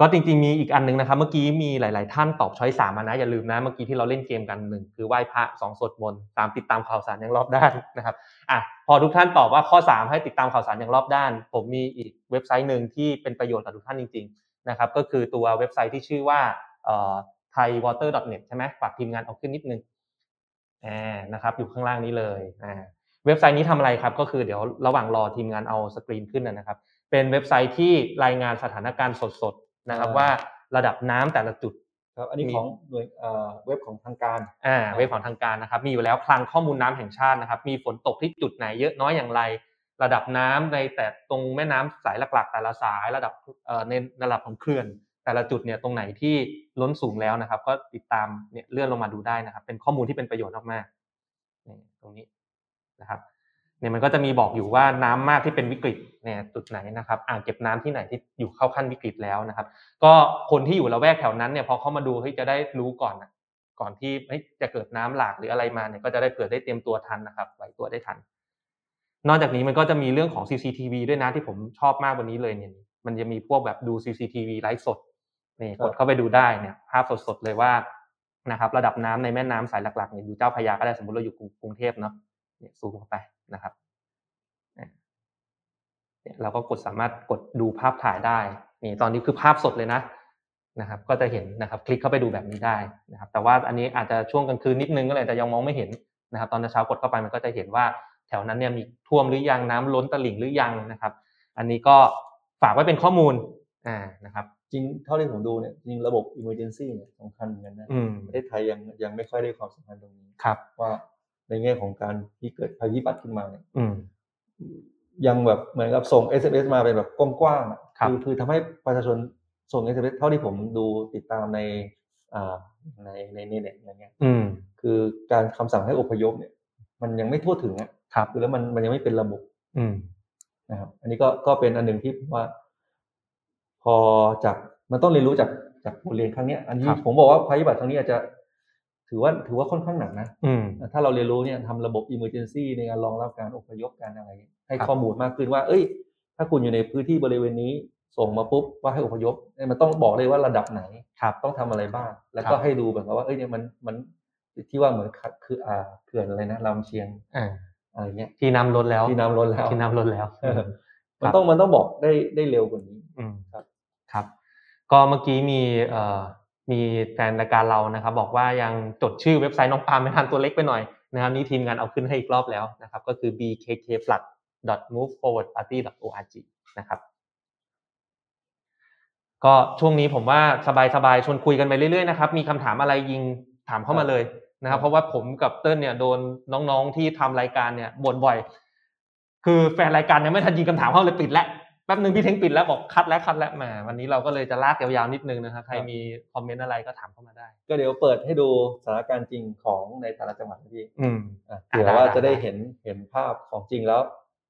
ก็จริงๆมีอีกอันหนึงนะครับ เมื่อกี้มีหลาย ๆ ท่านตอบช้อยสามมานะอย่าลืมนะเมื่อกี้ที่เราเล่นเกมกันหนึ่งคือไหว้พระสองสวดมนต์สามติดตามข่าวสารอย่างรอบด้านนะครับอะพอทุกท่านตอบว่าข้อสามให้ติดตามข่าวสารอย่างรอบด้าน ผมมีอีกเว็บไซต์หนึ่งที่เป็นประโยชน์กับทุกท่านจริง ๆ นะครับ ก็คือตัวเว็บไซต์ที่ชื่อว่าเอ่อ thaiwater.net ใช่ไหมฝากทีมงานเอาขึ้นนิดนึงอ่านะครับอยู่ข้างล่างนี้เลยอ่าเว็บไซต์นี้ทำอะไรครับก็คือเดี๋ยวระหว่างรอทีมงานเอาสกรีนขึ้นนะครับ เป็นเว็บไซต์ที่รายงานสถานการณ์สด นะครับว่าระดับน้ำแต่ละจุดครับอันนี้มีของหน่วยเอ่อเว็บของทางการอ่าเว็บของทางการนะครับมีอยู่แล้วคลังข้อมูลน้ำแห่งชาตินะครับ มีฝนตกที่จุดไหนเยอะน้อยอย่างไร ระดับน้ำในแต่ตรงแม่น้ำสายหลักๆ แต่ละสายระดับเอ่อในระดับของเขื่อน แต่ละจุดเนี่ยตรงไหนที่ล้นสูงแล้วนะครับ ก็ติดตามเนี่ยเลื่อนลงมาดูได้นะครับ เป็นข้อมูลที่เป็นประโยชน์มากๆนี่ตรงนี้นะครับ เนี่ยมันก็จะมีบอกอยู่ว่าน้ำมากที่เป็นวิกฤตเนี่ยจุดไหนนะครับอ่างเก็บน้ำที่ไหนที่อยู่เข้าขั้นวิกฤตแล้วนะครับ ก็คนที่อยู่ละแวกแถวนั้นเนี่ยพอเข้ามาดูเฮ้ยจะได้รู้ก่อนนะก่อนที่เฮ้ยจะเกิดน้ำหลากหรืออะไรมาเนี่ยก็จะได้เผื่อได้เตรียมตัวทันนะครับไหวตัวได้ทัน นอกจากนี้มันก็จะมีเรื่องของ CCTV ด้วยนะที่ผมชอบมากวันนี้เลยเนี่ยมันจะมีพวกแบบดู CCTV ไลฟ์สดนี่ครักบดเข้าไปดูได้เนี่ยภาพสดๆเลยว่านะครับระดับน้ำในแม่น้ำสายหลักๆเนี่ยดูเจ้าพระยาก็ได้สมมติเราอยู่กรุงเทพเนาะเนี่ยซูมเข้าไป นะครับเนี่ยเนี่ยเราก็กดสามารถกดดูภาพถ่ายได้นี่ตอนนี้คือภาพสดเลยนะนะครับ ก็จะเห็นนะครับ คลิกเข้าไปดูแบบนี้ได้นะครับ แต่ว่าอันนี้อาจจะช่วงกลางคืนนิดนึงก็เลยแต่ยังมองไม่เห็นนะครับ ตอนเช้ากดเข้าไปมันก็จะเห็นว่าแถวนั้นเนี่ยมีท่วมหรือยังน้ำล้นตลิ่งหรือยังนะครับ อันนี้ก็ฝากไว้เป็นข้อมูลอ่านะครับจริงเท่าที่ผมดูเนี่ยจริงระบบ emergency เนี่ยสำคัญเหมือนกันนะอืมประเทศไทยยังยังไม่ค่อยได้ความสำคัญตรงนี้ครับว่า ในแง่ของการที่เกิดภัยพิบัติขึ้นมาเนี่ยอืมยังแบบเหมือนกับส่ง SMS มาเป็นแบบกว้างๆอะครับอคือทำให้ประชาชนส่ง SMS เท่าที่ผมดูติดตามในอ่าในในในเน็ตอะไรเงี้ยอืมคือการคำสั่งให้อพยพเนี่ย มันยังไม่ทั่วถึงอะครับคือแล้วมันมันยังไม่เป็นระบบอืมนะครับ อันนี้ก็ก็เป็นอันหนึ่งที่ผมว่า พอจากมันต้องเรียนรู้จากจากบทเรียนครั้งเนี้ยอันนี้ครับผมบอกว่าภัยพิบัติครั้งนี้อาจจะ ถือว่าถือว่าค่อนข้างหนักนะอืมถ้าเราเรียนรู้เนี่ยทำระบบ emergency ในการรองรับการอพยพการอะไร ให้ครับข้อมูลมากขึ้นว่า เอ้ย ถ้าคุณอยู่ในพื้นที่บริเวณนี้ส่งมาปุ๊บว่าให้อพยพเนี่ยมันต้องบอกเลยว่าระดับไหนครับต้องทำอะไรบ้าง แล้วครัก็บให้ดูแบบว่าเอ้ยเนี่ยมันมันที่ว่าเหมือนขัดคืออ่าเขื่อนอะไรนะลำเชียงอ่าอะไรเงี้ยที่น้ำล้นแล้วที่น้ำล้นแล้วที่น้ำล้นแล้วเออมันต้องมันต้องบอกได้ได้เร็วกว่านี้อืมครับครับ ก็เมื่อกี้มีเอ่อ มีแฟนรายการเรานะครับ บอกว่ายังจดชื่อเว็บไซต์น้องปาล์มไม่ทันตัวเล็กไปหน่อยนะครับนี่ทีมงานเอาขึ้นให้อีกรอบแล้วนะครับ ก็คือ bkkflood.moveforwardparty.org นะครับก็ช่วงนี้ผมว่าสบายๆชวนคุยกันไปเรื่อยๆนะครับมีคำถามอะไรยิงถามเข้ามาเลยนะครับ เพราะว่าผมกับเติ้ลเนี่ยโดนน้องๆที่ทำรายการเนี่ยบ่นบ่อย คือแฟนรายการยังไม่ทันยิงคำถามเข้าเลยปิดแล้ว แป๊บหนึ่งพี่เท้งปิดแล้วบอกคัดแล้วคัดแล้วแหมา วันนี้เราก็เลยจะลากยาวๆนิดนึงนะครับใครมีคอมเมนต์อะไรก็ถามเข้ามาได้ ก็เดี๋ยวเปิดให้ดูสถานการณ์จริงของในแต่ละจังหวัดนะพี่อืมอะอะเผื่อได้ว่าได้จะได้ได้เห็นเห็นภาพของจริงแล้ว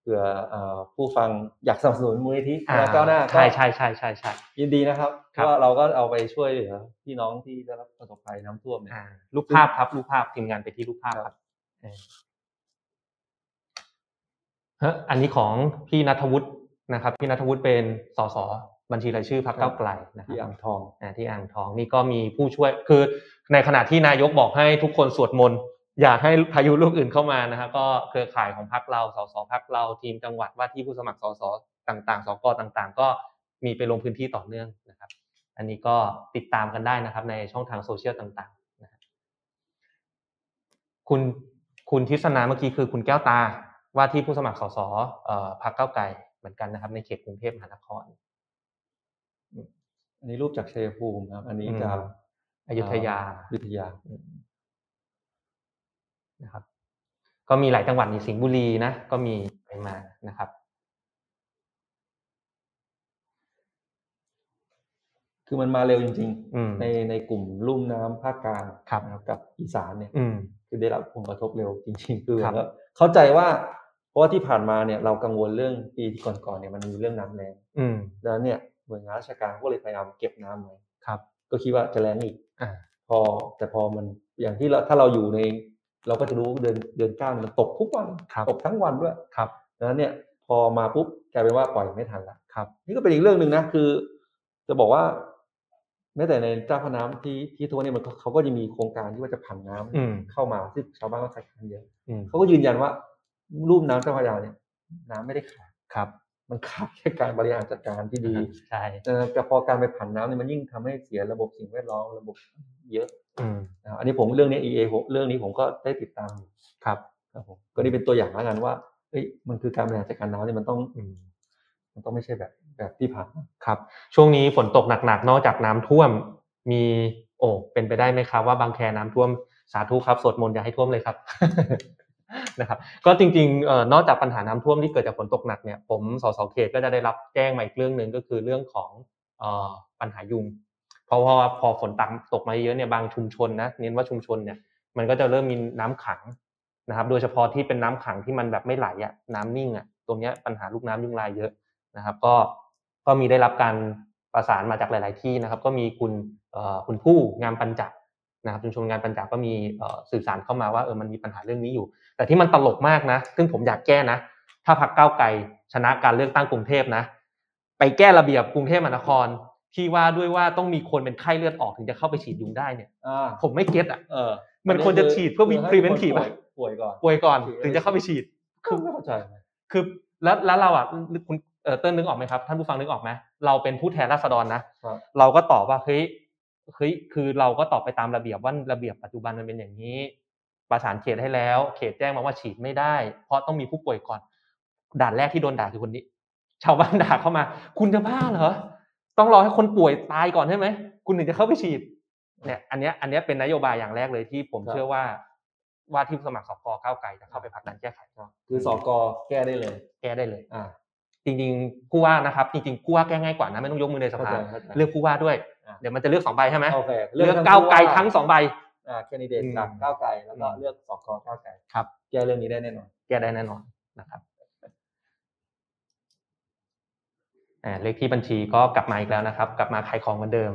เผื่อเอ่อผู้ฟังอยากสนับสนุนมูลนิธิอ่าก้าวหน้าก็ใช่ใช่ใช่ใช่ใช่ยินดีนะครับเพครับราะว่าเราก็เอาไปช่วยเหลือพี่น้องที่ได้รับประสบภัยน้ำท่วมเนี่ยอ่ารูปภาพครับรูปภาพทีมงานไปที่รูปภาพครับเออเฮ้ยอันนี้ของพี่นัทวุฒิ นะครับพี่นัทวุฒิเป็นสสบัญชีรายชื่อพรรคก้าวไกลนะคที่รับอ่างทองอ่าที่อ่างทองนี่ก็มีผู้ช่วยคือในขณะที่นายกบอกให้ทุกคนสวดมนต์อย่าให้พายุลูกอื่นเข้ามานะฮะก็เครือข่ายของพรรคเราสสพรรคเราทีมจังหวัดว่าที่ผู้สมัครสสต่างๆสกต่างๆ ก็มีไปลงพื้นที่ต่อเนื่องนะครับ อันนี้ก็ติดตามกันได้นะครับ ในช่องทางโซเชียลต่างๆนะฮะคุณคุณทิศนาเมื่อกี้คือคุณแก้วตาว่าที่ผู้สมัครสสเอ่อพรรคก้าวไกล เหมือนกันนะครับ ในเขตกรุงเทพมหานคร อันนี้รูปจากชัยภูมิครับ อันนี้อืมจากอยุธยาอยุธยานะครับ ก็มีหลายจังหวัดในสิงห์บุรีนะ ก็มีไปมานะครับ คือมันมาเร็วจริงอืมๆในในกลุ่มลุ่มน้ำภาคกลางครับนะกับอีสานเนี่ยอืมคือได้รับผลกระทบเร็วจริง ๆ คือครับแล้วเข้าใจว่า เพราะว่าที่ผ่านมาเนี่ยเรากังวลเรื่องปีที่ก่อนๆเนี่ยมันมีเรื่องน้ำแรงอืมดังนั้นเนี่ยหน่วยงานราชการก็เลยพยายามเก็บน้ำไว้ครับ ก็คิดว่าจะแรงอีกอ่าพอแต่พอมันอย่างที่เราถ้าเราอยู่ใน เราก็จะรู้เดือนเดือนเก้าเนี่ยมันตกทุกวันครับตกทั้งวันด้วยครับดังนั้นเนี่ยพอมาปุ๊บกลายเป็นว่าปล่อยไม่ทันละครับ นี่ก็เป็นอีกเรื่องหนึ่งนะคือ จะบอกว่าแม้แต่ในเจ้าพระน้ำที่ที่ทัวร์เนี่ยมันก็เขาก็จะมีโครงการที่ว่าจะผันน้ำอืมเข้ามาซึ่งชาวบ้านก็ใช้กันเยอะอืมเขาก็ยืนยันว่า รูปน้ำเจ้าพระยาเนี่ยน้ำไม่ได้ขาดครับ มันขาดแค่การบริหารจัดการที่ดีใช่เออแต่พอการไปผันน้ำเนี่ยมันยิ่งทำให้เสียระบบสิ่งแวดล้อมระบบเยอะอืมนะครับอันนี้ผมเรื่องนี้ EA ผมเรื่องนี้ผมก็ได้ติดตามอยู่ครับครับผมก็นี่เป็นตัวอย่างแล้วกันว่าเอ้ยมันคือการบริหารจัดการน้ำเนี่ยมันต้องอืมมันต้องไม่ใช่แบบแบบที่ผ่านมาครับ ช่วงนี้ฝนตกหนักๆนอกจากน้ำท่วมมีโอ้เป็นไปได้ไหมครับว่าบางแคน้ำท่วมสาธุครับสวดมนต์อย่าให้ท่วมเลยครับ นะครับก็จริงๆนอกจากปัญหาน้ำท่วมที่เกิดจากฝนตกหนักเนี่ยผมสสเขตก็จะได้รับแจ้งมาอีกเรื่องหนึ่งก็คือเรื่องของปัญหายุงเพราะว่าพอฝนตกตกมาเยอะเนี่ยบางชุมชนนะเน้นว่าชุมชนเนี่ยมันก็จะเริ่มมีน้ำขังนะครับ โดยเฉพาะที่เป็นน้ำขังที่มันแบบไม่ไหลอะน้ำนิ่งอะตรงเนี้ยปัญหาลูกน้ำยุงลายเยอะนะครับ ก็ก็มีได้รับการประสานมาจากหลาย ๆ ที่นะครับ ก็มีคุณคุณผู้งามปัญจัก นะครับชุมชนงานปัญจักก็มีเอ่อสื่อสารเข้ามาว่าเออมันมีปัญหาเรื่องนี้อยู่ แต่ที่มันตลกมากนะ ซึ่งผมอยากแก้นะ ถ้าพรรคก้าวไกลชนะการเลือกตั้งกรุงเทพนะ ไปแก้ระเบียบกรุงเทพมหานครที่ว่าด้วยว่าต้องมีคนเป็นไข้เลือดออกถึงจะเข้าไปฉีดยุงได้เนี่ยอ่าผมไม่เก็ตอะเออมันควรจะฉีดเพื่อให้คน preventive ป่วยอะป่วยก่อนป่วยก่อนฉีดถึงจะเข้าไปฉีดคือไม่เข้าใจคือแล้วแล้วเราอะคุณเออเติ้ลนึกออกไหมครับท่านผู้ฟังนึกออกไหมเราเป็นผู้แทนราษฎรนะครับเราก็ตอบว่าเฮ้ย เฮ้ยคือเราก็ตอบไปตามระเบียบว่าระเบียบปัจจุบันมันเป็นอย่างนี้ ประสานเขตให้แล้ว เขตแจ้งมาว่าฉีดไม่ได้ เพราะต้องมีผู้ป่วยก่อน ด่านแรกที่โดนด่าคือคนนี้ ชาวบ้านด่าเข้ามา คุณจะบ้าเหรอต้องรอให้คนป่วยตายก่อนใช่ไหมคุณถึงจะเข้าไปฉีดเนี่ยอันเนี้ยอันเนี้ยเป็นนโยบายอย่างแรกเลยที่ผมครับเชื่อว่าว่าที่ผู้สมัครสกก้าวไกลจะเข้าไปผลักดันแก้ไขคือสกแก้ได้เลย แก้ได้เลย อ่า จริงๆผู้ว่านะครับจริงๆผู้ว่าแก้ง่ายกว่านะไม่ต้องยกมือในสภาเข้าใจเข้าใจเลือกผู้ว่าด้วยอ่าเดี๋ยวมันจะเลือกสองใบใช่ไหมโอเคเลือกทั้งก้าวไกลผู้ทั้งสองใบอ่าแคนดิเดตอืมจากก้าวไกลแล้วก็อืมเลือกสกก้าวไกลครับแก้เรื่องนี้ได้แน่นอนแก้ได้แน่นอนนะครับอ่าเลขที่บัญชีก็กลับมาอีกแล้วนะครับ กลับมาขายของเหมือนเดิม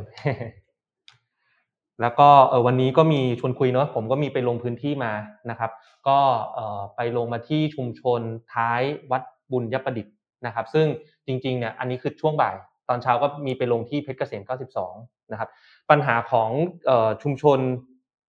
แล้วก็เออวันนี้ก็มีชวนคุยเนาะผมก็มีไปลงพื้นที่มานะครับ ก็เอ่อไปลงมาที่ชุมชนท้ายวัดบุญยประดิษฐ์ นะครับซึ่งจริงๆเนี่ยอันนี้คือช่วงบ่าย ตอนเช้าก็มีไปลงที่เพชรเกษม 92 นะครับปัญหาของเอ่อชุมชน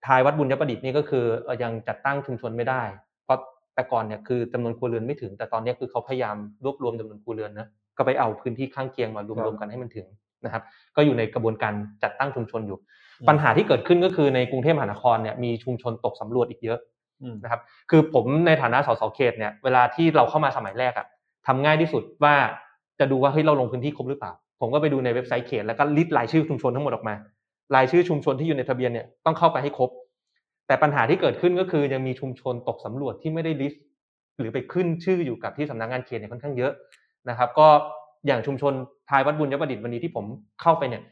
ท้ายวัดบุญยประดิษฐ์นี่ก็คือเอ่อยังจัดตั้งชุมชนไม่ได้ เพราะแต่ก่อนเนี่ยคือจำนวนครัวเรือนไม่ถึง แต่ตอนนี้คือเขาพยายามรวบรวมจำนวนครัวเรือนนะก็ไปเอาพื้นที่ข้างเคียงมารวมๆกันให้มันถึงนะครับก็อยู่ในกระบวนการจัดตั้งชุมชนอยู่อืมปัญหาที่เกิดขึ้นก็คือในกรุงเทพมหานครเนี่ยมีชุมชนตกสำรวจอีกเยอะอืมนะครับคือผมในฐานะสสเขตเนี่ยเวลาที่เราเข้ามาสมัยแรกอะ ทำง่ายที่สุดว่าจะดูว่าเฮ้ยเราลงพื้นที่ครบหรือเปล่า ผมก็ไปดูในเว็บไซต์เขตแล้วก็ list รายชื่อชุมชนทั้งหมดออกมา รายชื่อชุมชนที่อยู่ในทะเบียนเนี่ยต้องเข้าไปให้ครบ แต่ปัญหาที่เกิดขึ้นก็คือยังมีชุมชนตกสำรวจที่ไม่ได้ list หรือไปขึ้นชื่ออยู่กับที่สำนักงานเขตเนี่ยค่อนข้างเยอะนะครับ ก็อย่างชุมชนทายวัดบุญยประดิษฐ์วันนี้ที่ผมเข้าไปเนี่ย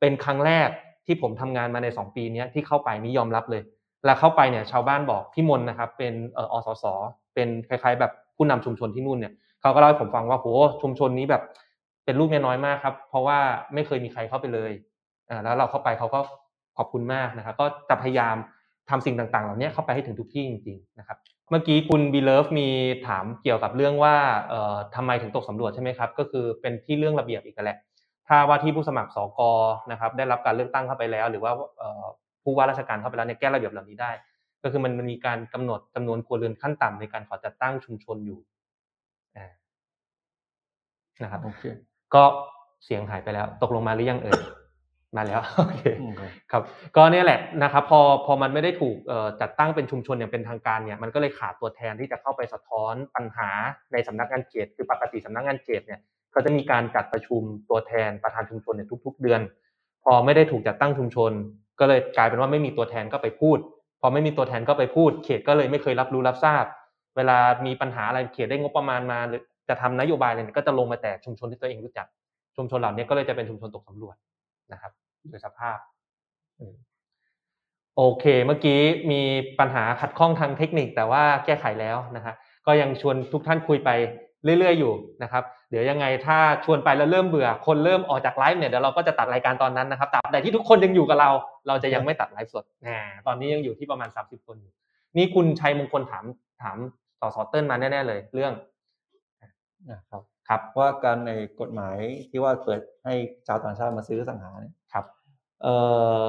เป็นครั้งแรกที่ผมทำงานมาในสองปีนี้ที่เข้าไปนี่ยอมรับเลย แล้วเข้าไปเนี่ยชาวบ้านบอกพี่มนนะครับเป็นเอ่ออสสเป็นคล้ายๆ แบบผู้นำชุมชนที่นู่นเนี่ย เขาก็เล่าให้ผมฟังว่าโหชุมชนนี้แบบเป็นลูกเมียน้อยมากครับ เพราะว่าไม่เคยมีใครเข้าไปเลยอ่าแล้วเราเข้าไปเขาก็ขอบคุณมากนะครับ ก็จะพยายามทำสิ่งต่างๆ เหล่านี้เข้าไปให้ถึงทุกที่จริงๆนะครับ เมื่อกี้คุณบีเลิฟมีถามเกี่ยวกับเรื่องว่าเอ่อทำไมถึงตกสำรวจใช่ไหมครับ ก็คือเป็นที่เรื่องระเบียบอีกแหละ ถ้าว่าที่ผู้สมัครสกนะครับ ได้รับการเลือกตั้งเข้าไปแล้ว หรือว่าผู้ว่าราชการเข้าไปแล้วเนี่ยแก้ระเบียบเหล่านี้ได้ ก็คือมันมีการกำหนดจำนวนครัวเรือนขั้นต่ำในการขอจัดตั้งชุมชนอยู่ นะครับโอเคก็เสียงหายไปแล้ว ตกลงมาหรือยังเอ่ยมาแล้วโอเคอืมครับครับก็เนี่ยแหละนะครับพอพอมันไม่ได้ถูกเอ่อจัดตั้งเป็นชุมชนอย่างเป็นทางการเนี่ยมันก็เลยขาดตัวแทนที่จะเข้าไปสะท้อนปัญหาในสำนักงานเขตคือปกติสำนักงานเขตเนี่ยก็จะมีการจัดประชุมตัวแทนประธานชุมชนเนี่ยทุก ๆ เดือน พอไม่ได้ถูกจัดตั้งชุมชน ก็เลยกลายเป็นว่าไม่มีตัวแทนก็ไปพูด พอไม่มีตัวแทนก็ไปพูด เขตก็เลยไม่เคยรับรู้รับทราบ เวลามีปัญหาอะไรเขตได้งบประมาณมาหรือ จะทำนโยบายอะไรเนี่ยก็จะลงมาแต่ชุมชนที่ตัวเองรู้จัก ชุมชนเหล่านี้ก็เลยจะเป็นชุมชนตกสำรวจนะครับโดยสภาพโอเค เมื่อกี้มีปัญหาขัดข้องทางเทคนิคแต่ว่าแก้ไขแล้วนะฮะก็ยังชวนทุกท่านคุยไปเรื่อย ๆ อยู่นะครับ เดี๋ยวยังไงถ้าชวนไปแล้วเริ่มเบื่อ คนเริ่มออกจากไลฟ์เนี่ยเดี๋ยวเราก็จะตัดรายการตอนนั้นนะครับแต่ที่ทุกคนยังอยู่กับเรา เราจะยังไม่ตัดไลฟ์สดแหมตอนนี้ยังอยู่ที่ประมาณ 30 คน นี่คุณชัยมงคลถามถามสอสอเติ้ลมาแน่ๆเลย เรื่อง นะครับครับว่าการในกฎหมายที่ว่าเปิดให้ชาวต่างชาติมาซื้ออสังหาเนี่ยครับเอ่อ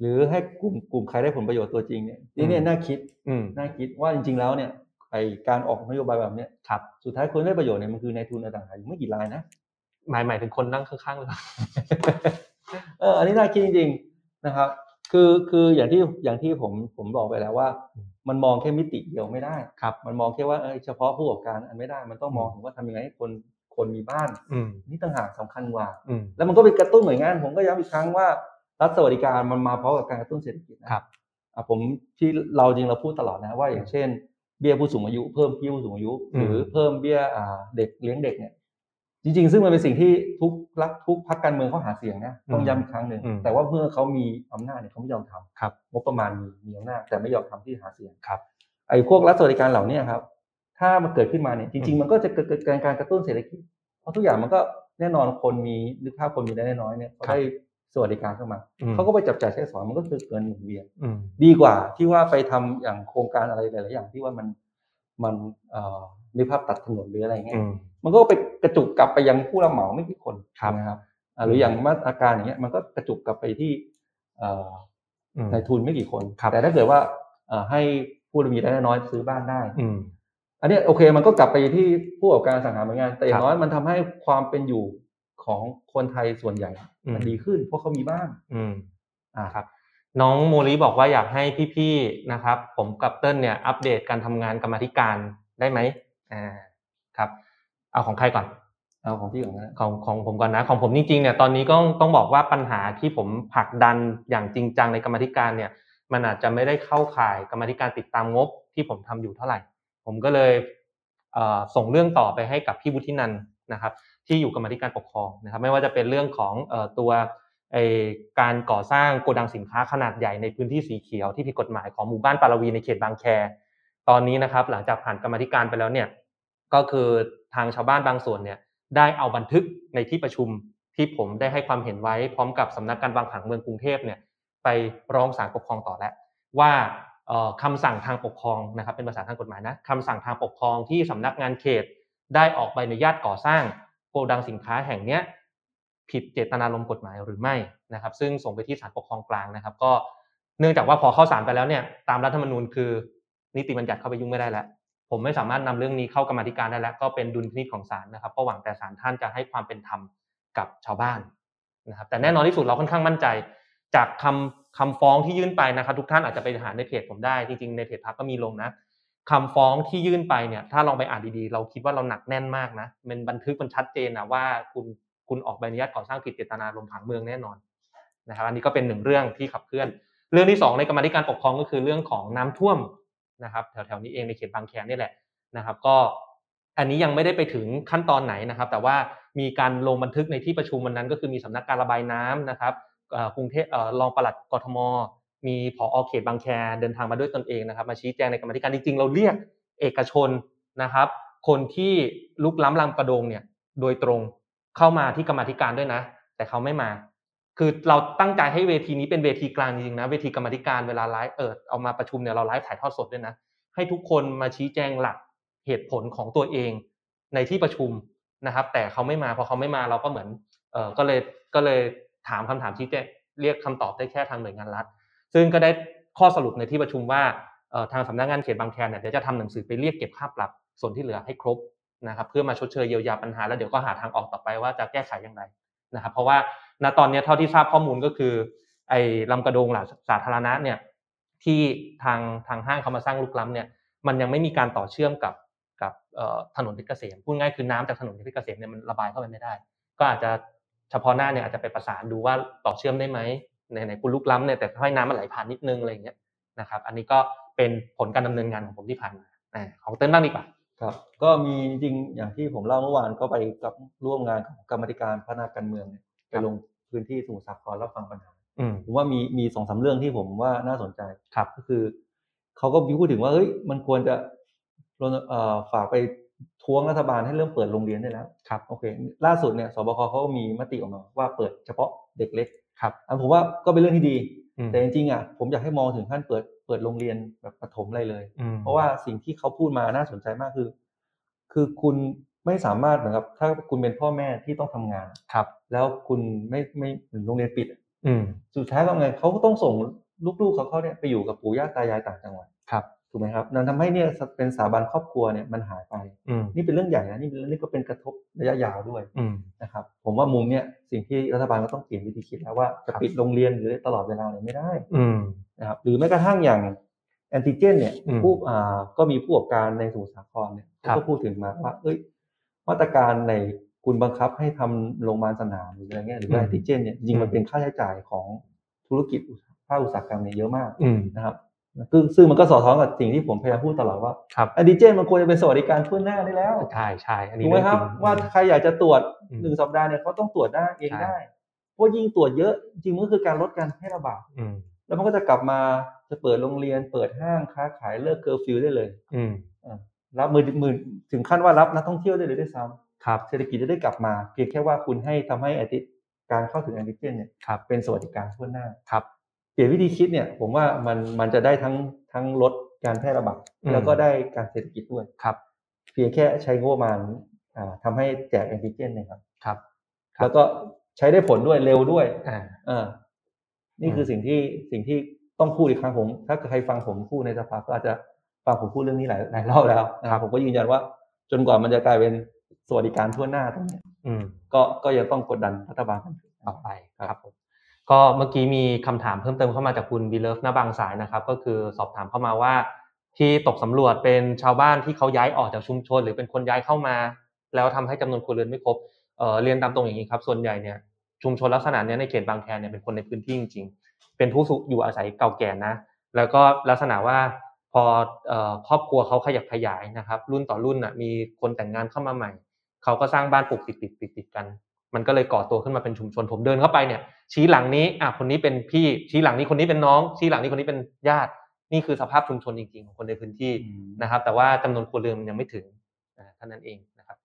หรือให้กลุ่มกลุ่มใครได้ผลประโยชน์ตัวจริงเนี่ยนี่เนี่ยน่าคิดอืมน่าคิดว่าจริง ๆ แล้วเนี่ยไอการออกนโยบายแบบเนี้ยครับสุดท้ายคนได้ประโยชน์เนี่ยมันคือในายทุนอสังหาอยู่ไม่กี่รายนะหมายหมายถึงคนนั่งข้างๆเลยเอออันนี้น่าคิดจริง ๆ นะครับ คือคืออย่างที่อย่างที่ผมผมบอกไปแล้วว่า มันมองแค่มิติเดียวไม่ได้ครับ มันมองแค่ว่าเออเฉพาะผู้ประกอบการอันไม่ได้ มันต้องมองถึงว่าทำยังไงให้คนคนมีบ้านอืมนี่ต่างหากสำคัญกว่าอืมแล้วมันก็เป็นกระตุ้นหน่วยงาน ผมก็ย้ำอีกครั้งว่ารัฐสวัสดิการมันมาพร้อมกับการกระตุ้นเศรษฐกิจนะครับอะผมที่เราจริงเราพูดตลอดนะว่าอย่างเช่น เบี้ยผู้สูงอายุ เพิ่มเบี้ยผู้สูงอายุอืมหรือเพิ่มเบี้ยอ่าเด็กเลี้ยงเด็กเนี่ย จริง ๆ ซึ่งมันเป็นสิ่งที่ทุกรัฐทุกพรรคการเมืองเขาหาเสียงนะต้องย้ำอีกครั้งหนึ่งอืมแต่ว่าเมื่อเขามีอำนาจเนี่ยเขาไม่ยอมทำครับงบประมาณมีมีอำนาจแต่ไม่ยอมทำที่หาเสียงครับไอ้พวกรัฐสวัสดิการเหล่านี้ครับ ถ้ามันเกิดขึ้นมาเนี่ยจริง ๆ มันก็จะเกิดเกิดการกระตุ้นเศรษฐกิจเพราะทุกอย่างมันก็แน่นอนคนมีนึกภาพคนมีรายได้น้อยเนี่ยเขาได้สวัสดิการเข้ามาอืมเขาก็ไปจับจ่ายใช้สอยมันก็คือเกินหมุนเวียนอืมดีกว่าที่ว่าไปทำอย่างโครงการอะไรหลายๆอย่างที่ว่ามัน มันเอ่อนึกภาพตัดถนนหรืออะไรเงี้อืยมมันก็ไปกระจุกกลับไปยังผู้รับเหมาไม่กี่คนครับนะครับอ่าหรืออย่างมาตรการอย่างเงี้ยมันก็กระจุกกลับไปที่เอ่ออืมนายทุนไม่กี่คนครับแต่ถ้าเกิดว่าเอ่อให้ผู้มีรายได้น้อยซื้อบ้านได้อืมอันเนี้ยโอเคมันก็กลับไปที่ผู้ประกอบการอสังหาเหมือนกันแต่อย่าครังบน้อยมันทำให้ความเป็นอยู่ของคนไทยส่วนใหญ่อืมมันดีขึ้น เพราะเขามีบ้านอืมอ่าครับ น้องโมลีบอกว่าอยากให้พี่ๆนะครับ ผมกับเติ้ลเนี่ยอัปเดตการทำงานกรรมาธิการได้ไหมอ่าครับ เอาของใครก่อนเอาของพี่ก่อนนะของของผมก่อนนะของผมจริงๆเนี่ยตอนนี้ก็ต้องบอกว่าปัญหาที่ผมผลักดันอย่างจริงจังในกรรมาธิการเนี่ย มันอาจจะไม่ได้เข้าข่ายกรรมาธิการติดตามงบที่ผมทำอยู่เท่าไหร่ ผมก็เลยเอ่อส่งเรื่องต่อไปให้กับพี่วุฒินันท์นะครับ ที่อยู่กรรมาธิการปกครองนะครับ ไม่ว่าจะเป็นเรื่องของเอ่อตัว ไอการก่อสร้างโกดังสินค้าขนาดใหญ่ในพื้นที่สีเขียวที่ผิดกฎหมายของหมู่บ้านปารวีในเขตบางแค ตอนนี้นะครับ หลังจากผ่านกรรมธิการไปแล้วเนี่ยก็คือทางชาวบ้านบางส่วนเนี่ยได้เอาบันทึกในที่ประชุมที่ผมได้ให้ความเห็นไว้พร้อมกับสำนักการวางผังเมืองกรุงเทพเนี่ยไปร้องศาลปกครองต่อแล้วว่าเอ่อคำสั่งทางปกครองนะครับเป็นภาษาทางกฎหมายนะคำสั่งทางปกครองที่สำนักงานเขต ได้ออกใบอนุญาตก่อสร้างโกดังสินค้าแห่งเนี้ย ผิดเจตนารมณ์กฎหมายหรือไม่นะครับ ซึ่งส่งไปที่ศาลปกครองกลางนะครับ ก็เนื่องจากว่าพอเข้าศาลไปแล้วเนี่ยตามรัฐธรรมนูญคือ นิติบัญญัติเข้าไปยุ่งไม่ได้แล้ว ผมไม่สามารถนำเรื่องนี้เข้ากรรมธิการได้แล้ว ก็เป็นดุลพินิจของศาลนะครับก็หวังแต่ศาลท่านจะให้ความเป็นธรรมกับชาวบ้านนะครับแต่แน่นอนที่สุดเราค่อนข้างมั่นใจ จากคำคำฟ้องที่ยื่นไปนะครับ ทุกท่านอาจจะไปหาในเพจผมได้จริงๆในเพจพักก็มีลงนะคำฟ้องที่ยื่นไปเนี่ยถ้าลองไปอ่านดีๆ เราคิดว่าเราหนักแน่นมากนะมันบันทึกมันชัดเจนนะว่าคุณ คุณออกใบอนุญาตก่อสร้างผิดเจตนารมผังเมืองแน่นอนนะครับอันนี้ก็เป็นหนึ่งเรื่องที่ขับเคลื่อน เรื่องที่สองในกรรมธิการปกครองก็คือเรื่องของน้ำท่วมนะครับแถวๆนี้เองในเขตบางแคนี่แหละนะครับ ก็อันนี้ยังไม่ได้ไปถึงขั้นตอนไหนนะครับ แต่ว่ามีการลงบันทึกในที่ประชุมวันนั้น ก็คือมีสำนักการระบายน้ำนะครับกรุงเทพรองปลัดกทม มีผอเขตบางแคเดินทางมาด้วยตนเองนะครับ มาชี้แจงในกรรมธิการจริงๆ เราเรียกเอกชนนะครับ คนที่ลุกล้ำลำกระดงเนี่ยโดยตรง เข้ามาที่กรรมธิการด้วยนะ แต่เขาไม่มา คือเราตั้งใจให้เวทีนี้เป็นเวทีกลางจริงๆนะ เวทีกรรมธิการเวลาไลฟ์เออเอามาประชุมเนี่ยเราไลฟ์ถ่ายทอดสดด้วยนะ ให้ทุกคนมาชี้แจงหลักเหตุผลของตัวเองในที่ประชุมนะครับ แต่เขาไม่มาพอเขาไม่มาเราก็เหมือนเออก็เลยก็เลยถามคำถามชี้แจงเรียกคำตอบได้แค่ทางหน่วยงานรัฐ ซึ่งก็ได้ข้อสรุปในที่ประชุมว่าทางสำนักงานเขตบางแคเนี่ยเดี๋ยวจะทำหนังสือไปเรียกเก็บค่าปรับส่วนที่เหลือให้ครบ นะครับเพื่อมาชดเชยเยียวยาปัญหา แล้วเดี๋ยวก็หาทางออกต่อไปว่าจะแก้ไขอย่างไรนะครับ เพราะว่าณตอนนี้เท่าที่ทราบข้อมูลก็คือ ไอ้ลำกระโดงหลักสาธารณะเนี่ยที่ทางทางห้างเขามาสร้างลุกล้ำเนี่ยมันยังไม่มีการต่อเชื่อมกับกับถนนเพชรเกษมพูดง่ายคือน้ำจากถนนเพชรเกษมเนี่ยมันระบายเข้าไปไม่ได้ ก็อาจจะเฉพาะหน้าเนี่ยอาจจะไปประสานดูว่าต่อเชื่อมได้ไหมในในคุณลุกล้ำเนี่ยแต่ให้น้ำมันไหลผ่านนิดนึงอะไรอย่างเงี้ยนะครับ อันนี้ก็เป็นผลการดำเนินงานของผมที่ผ่านมาอ่าของเต้นบ้างดีกว่า ครับ ก็มีจริงๆอย่างที่ผมเล่าเมื่อวานก็ไปกับร่วมงานของกรรมาธิการพัฒนาการเมืองเนี่ยไปลงพื้นที่สมุทรสาครรับฟังปัญหาอืมผมว่ามีมีสองสามเรื่องที่ผมว่าน่าสนใจครับก็คือเขาก็มีพูดถึงว่าเฮ้ยมันควรจะรณเอ่อฝากไปท้วงรัฐบาลให้เริ่มเปิดโรงเรียนได้แล้วครับโอเค ล่าสุดเนี่ยสบคเขาก็มีมติออกมาว่าเปิดเฉพาะเด็กเล็กครับอันผมว่าก็เป็นเรื่องที่ดีอืมแต่จริงๆอะผมอยากให้มองถึงขั้นเปิด เปิดโรงเรียนแบบประถมอะไรเลยอืมเพราะว่าสิ่งที่เขาพูดมาน่าสนใจมากคือ คือคุณไม่สามารถเหมือนกับถ้าคุณเป็นพ่อแม่ที่ต้องทำงานครับ แล้วคุณไม่ไม่โรงเรียนปิด อืมสุดท้ายก็ไงเขาก็ต้องส่งลูกๆเขาเขาเนี่ยไปอยู่กับปู่ย่าตายายต่างจังหวัดครับ ถูกไหมครับนั่นทำให้เนี่ยเป็นสถาบันครอบครัวเนี่ยมันหายไปอืมนี่เป็นเรื่องใหญ่นะนี่เป็นนี่ก็เป็นกระทบระยะยาวด้วยอืมนะครับ ผมว่ามุมเนี่ยสิ่งที่รัฐบาลก็ต้องเปลี่ยนวิธีคิดแล้วว่าจะครับปิดโรงเรียนหรือตลอดเวลาเนี่ยไม่ได้อืมนะครับหรือแม้กระทั่งอย่างแอนติเจน เนี่ยอืมผู้อ่าก็มีผู้ประกอบการในสมุทรสาครเนี่ยครับเขาก็พูดถึงมาว่า เอ้ย มาตรการในคุณบังคับให้ทำโรงพยาบาลสนามหรืออะไรเงี้ยหรือว่าแอนติเจนเนี่ยจริงๆมันเป็นค่าใช้จ่ายของธุรกิจภาคอุตสาหกรรมเนี่ยเยอะมากอืมนะครับ ซึ่งซึ่งมันก็สอดคล้องกับสิ่งที่ผมพยายามพูดตลอดว่าครับแอนติเจนมันควรจะเป็นสวัสดิการทั่วหน้าได้แล้วใช่ใช่อันนี้ถูกไหมครับเองจงว่าใครอยากจะตรวจอืมหนึ่งสัปดาห์เนี่ยเขาต้องตรวจได้เองใช่ได้ เพราะยิ่งตรวจเยอะจริงๆมันก็คือการลดการแพร่ระบาดอืมแล้วมันก็จะกลับมาจะเปิดโรงเรียนเปิดห้างค้าขายเลิกเคอร์ฟิวได้เลยอืมอ่ารับมือมือถึงขั้นว่ารับนักท่องเที่ยวได้เลยด้วยซ้ำครับเศรษฐกิจจะได้กลับมา เพียงแค่ว่าคุณให้ทำให้แอนติการเข้าถึงแอนติเจนเนี่ยครับเป็นสวัสดิการทั่วหน้าครับ เปลี่ยนวิธีคิดเนี่ยผมว่ามันมันจะได้ทั้งทั้งลดการแพร่ระบาดอืมแล้วก็ได้การเศรษฐกิจด้วยครับ เพียงแค่ใช้งบประมาณอ่าทำให้แจกแอนติเจนนะครับครับครับ แล้วก็ใช้ได้ผลด้วยเร็วด้วยอ่าอ่านี่คือสิ่งที่สิ่งที่ต้องพูดอีกครั้งผม ถ้าใครฟังผมพูดในสภาก็อาจจะฟังผมพูดเรื่องนี้หลายหลายรอบแล้วนะครับผมก็ยืนยันว่า จนกว่ามันจะกลายเป็นสวัสดิการทั่วหน้าตรงเนี้ยอืมก็ก็ยังต้องกดดันรัฐบาลกันต่อไปครับผม ก็เมื่อกี้มีคำถามเพิ่มเติมเข้ามาจากคุณบีเลิฟหน้าบางสายนะครับ ก็คือสอบถามเข้ามาว่า ที่ตกสำรวจเป็นชาวบ้านที่เขาย้ายออกจากชุมชน หรือเป็นคนย้ายเข้ามา แล้วทำให้จำนวนครัวเรือนไม่ครบเออเรียนตามตรงอย่างนี้ครับ ส่วนใหญ่เนี่ยชุมชนลักษณะเนี้ยในเขตบางแคเนี่ยเป็นคนในพื้นที่จริงๆ เป็นผู้สุอยู่อาศัยเก่าแก่นะ แล้วก็ลักษณะว่าพอเอ่อครอบครัวเขาขยับขยายนะครับ รุ่นต่อรุ่นน่ะมีคนแต่งงานเข้ามาใหม่ เขาก็สร้างบ้านปลูกติดติดติดติดกัน มันก็เลยก่อตัวขึ้นมาเป็นชุมชนผมเดินเข้าไปเนี่ย ชี้หลังนี้อะคนนี้เป็นพี่ชี้หลังนี้คนนี้เป็นน้อง ชี้หลังนี้คนนี้เป็นญาติ นี่คือสภาพชุมชนจริงๆของคนในพื้นที่นะครับ แต่ว่าจำนวนครัวเรือนมันยังไม่ถึงอ่าเท่านั้นเองนะครับ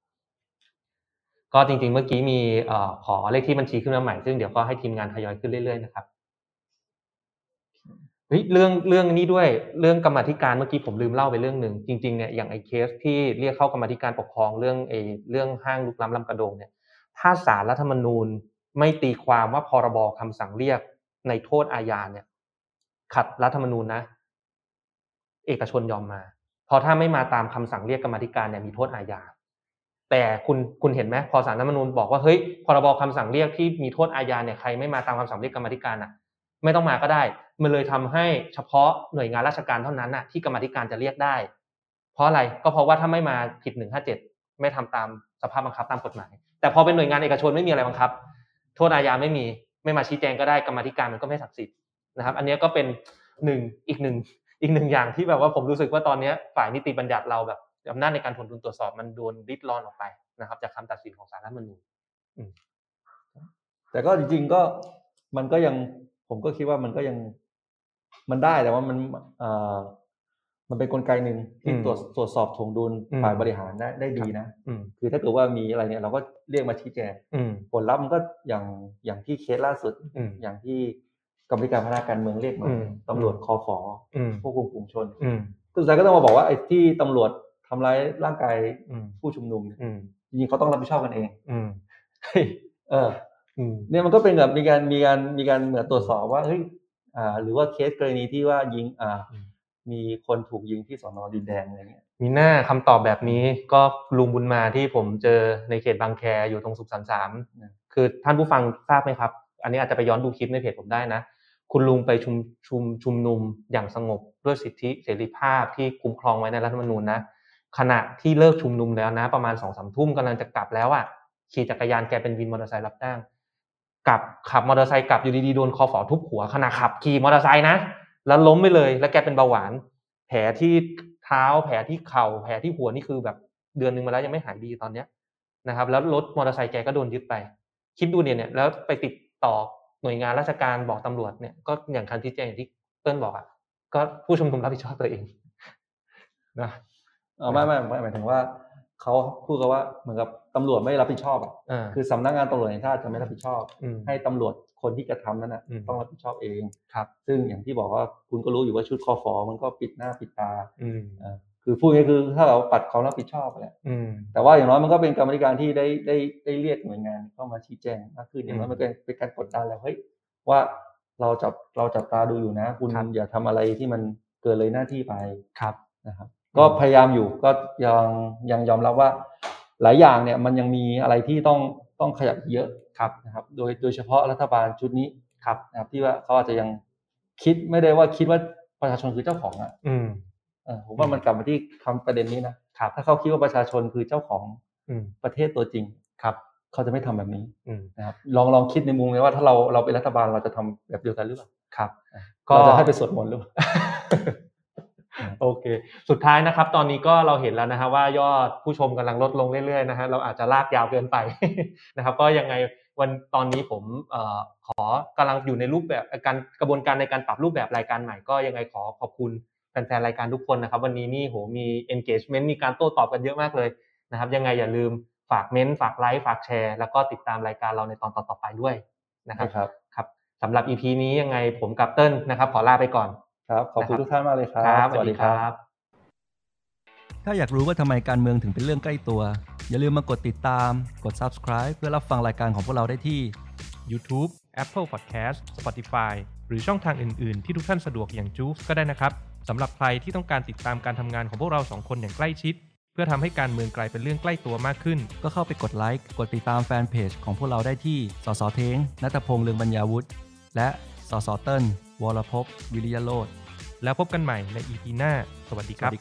ก็จริงๆเมื่อกี้มีเอ่อขอเลขที่บัญชีขึ้นมาใหม่ซึ่งเดี๋ยวก็ให้ทีมงานทยอยขึ้นเรื่อยๆนะครับเฮ้ยเรื่องเรื่องนี้ด้วยเรื่องกรรมาธิการเมื่อกี้ผมลืมเล่าไปเรื่องหนึ่งจริงๆเนี่ยอย่างไอ้เคสที่เรียกเข้ากรรมาธิการปกครองเรื่องไอ้เรื่องห้างลุกล้ำลำกระโดงเนี่ย ถ้าศาลรัฐธรรมนูญไม่ตีความว่าพรบคำสั่งเรียกในโทษอาญาเนี่ย ขัดรัฐธรรมนูญนะ เอกชนยอมมาพราะถ้าไม่มาตามคำสั่งเรียกกรรมธิการเนี่ยมีโทษอาญา แต่คุณคุณเห็นไหมพอศาลรัฐธรรมนูญบอกว่าเฮ้ยพรบคำสั่งเรียกที่มีโทษอาญาเนี่ยใครไม่มาตามคำสั่งเรียกกรรมธิการอะ ไม่ต้องมาก็ได้ มันเลยทำให้เฉพาะหน่วยงานราชการเท่านั้นน่ะที่กรรมธิการจะเรียกได้ เพราะอะไรก็เพราะว่าถ้าไม่มาผิดหนึ่งห้าเจ็ดไม่ทำตามสภาพบังคับตามกฎหมาย แต่พอเป็นหน่วยงานเอกชนไม่มีอะไรบังคับ โทษอาญาไม่มีไม่มาชี้แจงก็ได้กรรมธิการมันก็ไม่ศักดิ์สิทธิ์นะครับ อันนี้ก็เป็นหนึ่งอีกหนึ่งอีกหนึ่งอย่างที่แบบว่าผมรู้สึกว่าตอนนี้ฝ่ายนิติบัญญัติเราแบบอำนาจในการถวงดุลตรวจสอบมันโดนริดรอนออกไปนะครับ จากคำตัดสินของศาลรัฐมนูญแต่ก็จริงๆก็มันก็ยังผมก็คิดว่ามันก็ยังมันได้แต่ว่ามันอ มันเป็นกลไกหนึ่งที่อืมตรวจตรวจสอบถวงดุลอืมฝ่ายบริหารได้ได้ดีนะอืมคือถ้าเกิดว่ามีอะไรเนี่ยเราก็เรียกมาชี้แจงอืมผลลัพธ์มันก็อย่างอย่างที่เคสล่าสุดอืมอย่างที่กรรมธิการพัฒนาการเมืองเรียกมาอืมตำรวจคอฝออืมควบคุมฝูงชนอืมสุดท้ายก็ต้องมาบอกว่าไอ้ที่ตำรวจทำร้ายร่างกายอืมผู้ชุมนุมเนี่ยอืมจริงๆเขาต้องรับผิดชอบกันเองอืมเอออืมเนี่ยมันก็เป็นแบบมีการมีการมีการเหมือนตรวจสอบว่าเฮ้ยอ่า หรือว่าเคสกรณีที่ว่ายิงอ่าอื มมีคนถูกยิงที่สอนอดินแดงอะไรเงี้ยมีหน้าคำตอบแบบนี้ก็ลุงบุญมาที่ผมเจอในเขตบางแคอยู่ตรงสุขสันต์สามคือท่านผู้ฟังทราบไหมครับ อันนี้อาจจะไปย้อนดูคลิปในเพจผมได้นะ คุณลุงไปชุมชุมชุมนุมอย่างสงบด้วยสิทธิเสรีภาพที่คุ้มครองไว้ในรัฐธรรมนูญนะขณะที่เลิกชุมนุมแล้วนะ ประมาณสองสามทุ่มกำลังจะกลับแล้วอะขี่จักรยานแกเป็นวินมอเตอร์ไซค์รับจ้างกลับขับมอเตอร์ไซค์กลับอยู่ดีๆโดนคอฝอทุบหัวขณะขับขี่มอเตอร์ไซค์นะ แล้วล้มไปเลย แล้วแกเป็นเบาหวาน แผลที่เท้าแผลที่เข่าแผลที่หัวนี่คือแบบเดือนหนึ่งมาแล้วยังไม่หายดีตอนเนี้ยนะครับ แล้วรถมอเตอร์ไซค์แกก็โดนยึดไป คิดดูเนี่ยเนี่ยแล้วไปติดต่อหน่วยงานราชการบอกตำรวจเนี่ยก็อย่างคันที่แจ้งอย่างที่เติ้ลบอกอะก็ผู้ชุมนุมรับผิดชอบตัวเองนะเออไม่ไม่ไม่หมายถึงว่า เขาพูดกันว่าเหมือนกับตำรวจไม่รับผิดชอบอะอ่าคือสำนักงานตำรวจแห่งชาติจะไม่รับผิดชอบอืมให้ตำรวจคนที่กระทำนั้นน่ะอืมต้องรับผิดชอบเองครับ ซึ่งอย่างที่บอกว่าคุณก็รู้อยู่ว่าชุดคอฟอมันก็ปิดหน้าปิดตาอืมเออคือพูดง่ายๆคือถ้าเราปัดความรับผิดชอบไปแหละอืมแต่ว่าอย่างน้อยมันก็เป็นกรรมธิการที่ได้ได้ได้เรียกหน่วยงานเข้ามาชี้แจงมากขึ้นอย่างน้อยมันเป็นเป็นการกดดันแล้วเฮ้ยว่าเราจับเราจับตาดูอยู่นะ คุณครับอย่าทำอะไรที่มันเกินเลยหน้าที่ไปครับนะครับ ก็พยายามอยู่ก็ยังยังยอมรับว่า หลายอย่างเนี่ยมันยังมีอะไรที่ต้องต้องขยับเยอะครับนะครับ โดยโดยเฉพาะรัฐบาลชุดนี้ครับนะครับ ที่ว่าเขาอาจจะยังคิดไม่ได้ว่าคิดว่าประชาชนคือเจ้าของอะ อืมเออผมว่ามันกลับมาที่คำประเด็นนี้นะครับถ้าเขาคิดว่าประชาชนคือเจ้าของอืมประเทศตัวจริงครับ เขาจะไม่ทำแบบนี้อืมนะครับ ลองลองคิดในมุมเลยว่าถ้าเราเราเป็นรัฐบาลเราจะทำแบบเดียวกันหรือเปล่าครับเราจะให้ไปสวดมนต์หรือเปล่า โอเค สุดท้ายนะครับ ตอนนี้ก็เราเห็นแล้วนะฮะว่ายอดผู้ชมกำลังลดลงเรื่อยๆนะฮะเราอาจจะลากยาวเกินไปนะครับ ก็ยังไงวันตอนนี้ผมเอ่อขอกำลังอยู่ในรูปแบบการกระบวนการในการปรับรูปแบบรายการใหม่ก็ยังไงขอขอบคุณแฟนๆรายการทุกคนนะครับ วันนี้นี่โหมี engagement มีการโต้ตอบกันเยอะมากเลยนะครับ ยังไงอย่าลืมฝากเม้นต์ฝากไลค์ฝากแชร์ แล้วก็ติดตามรายการเราในตอนต่อๆไปด้วยนะครับครับครับสำหรับ EP นี้ยังไงผมกับเติ้ลนะครับ ขอลาไปก่อน ครับขอบคุณนะครับทุกท่านมากเลยครับครับสวัสดีครับ ถ้าอยากรู้ว่าทำไมการเมืองถึงเป็นเรื่องใกล้ตัว อย่าลืมมากดติดตาม กด subscribe เพื่อรับฟังรายการของพวกเราได้ที่ YouTube Apple Podcast Spotify หรือช่องทางอื่น ๆ ที่ทุกท่านสะดวกอย่างจูฟก็ได้นะครับสำหรับใครที่ต้องการติดตามการทำงานของพวกเราสองคนอย่างใกล้ชิด เพื่อทำให้การเมืองกลายเป็นเรื่องใกล้ตัวมากขึ้น ก็เข้าไปกดไลค์กดติดตามแฟนเพจของพวกเราได้ที่สสเทงนัตพงษ์เลืองบรรยาวุฒิและสสเติ้ล วรภพวิริยโลดแล้วพบกันใหม่ใน EP หน้า สวัสดีครับ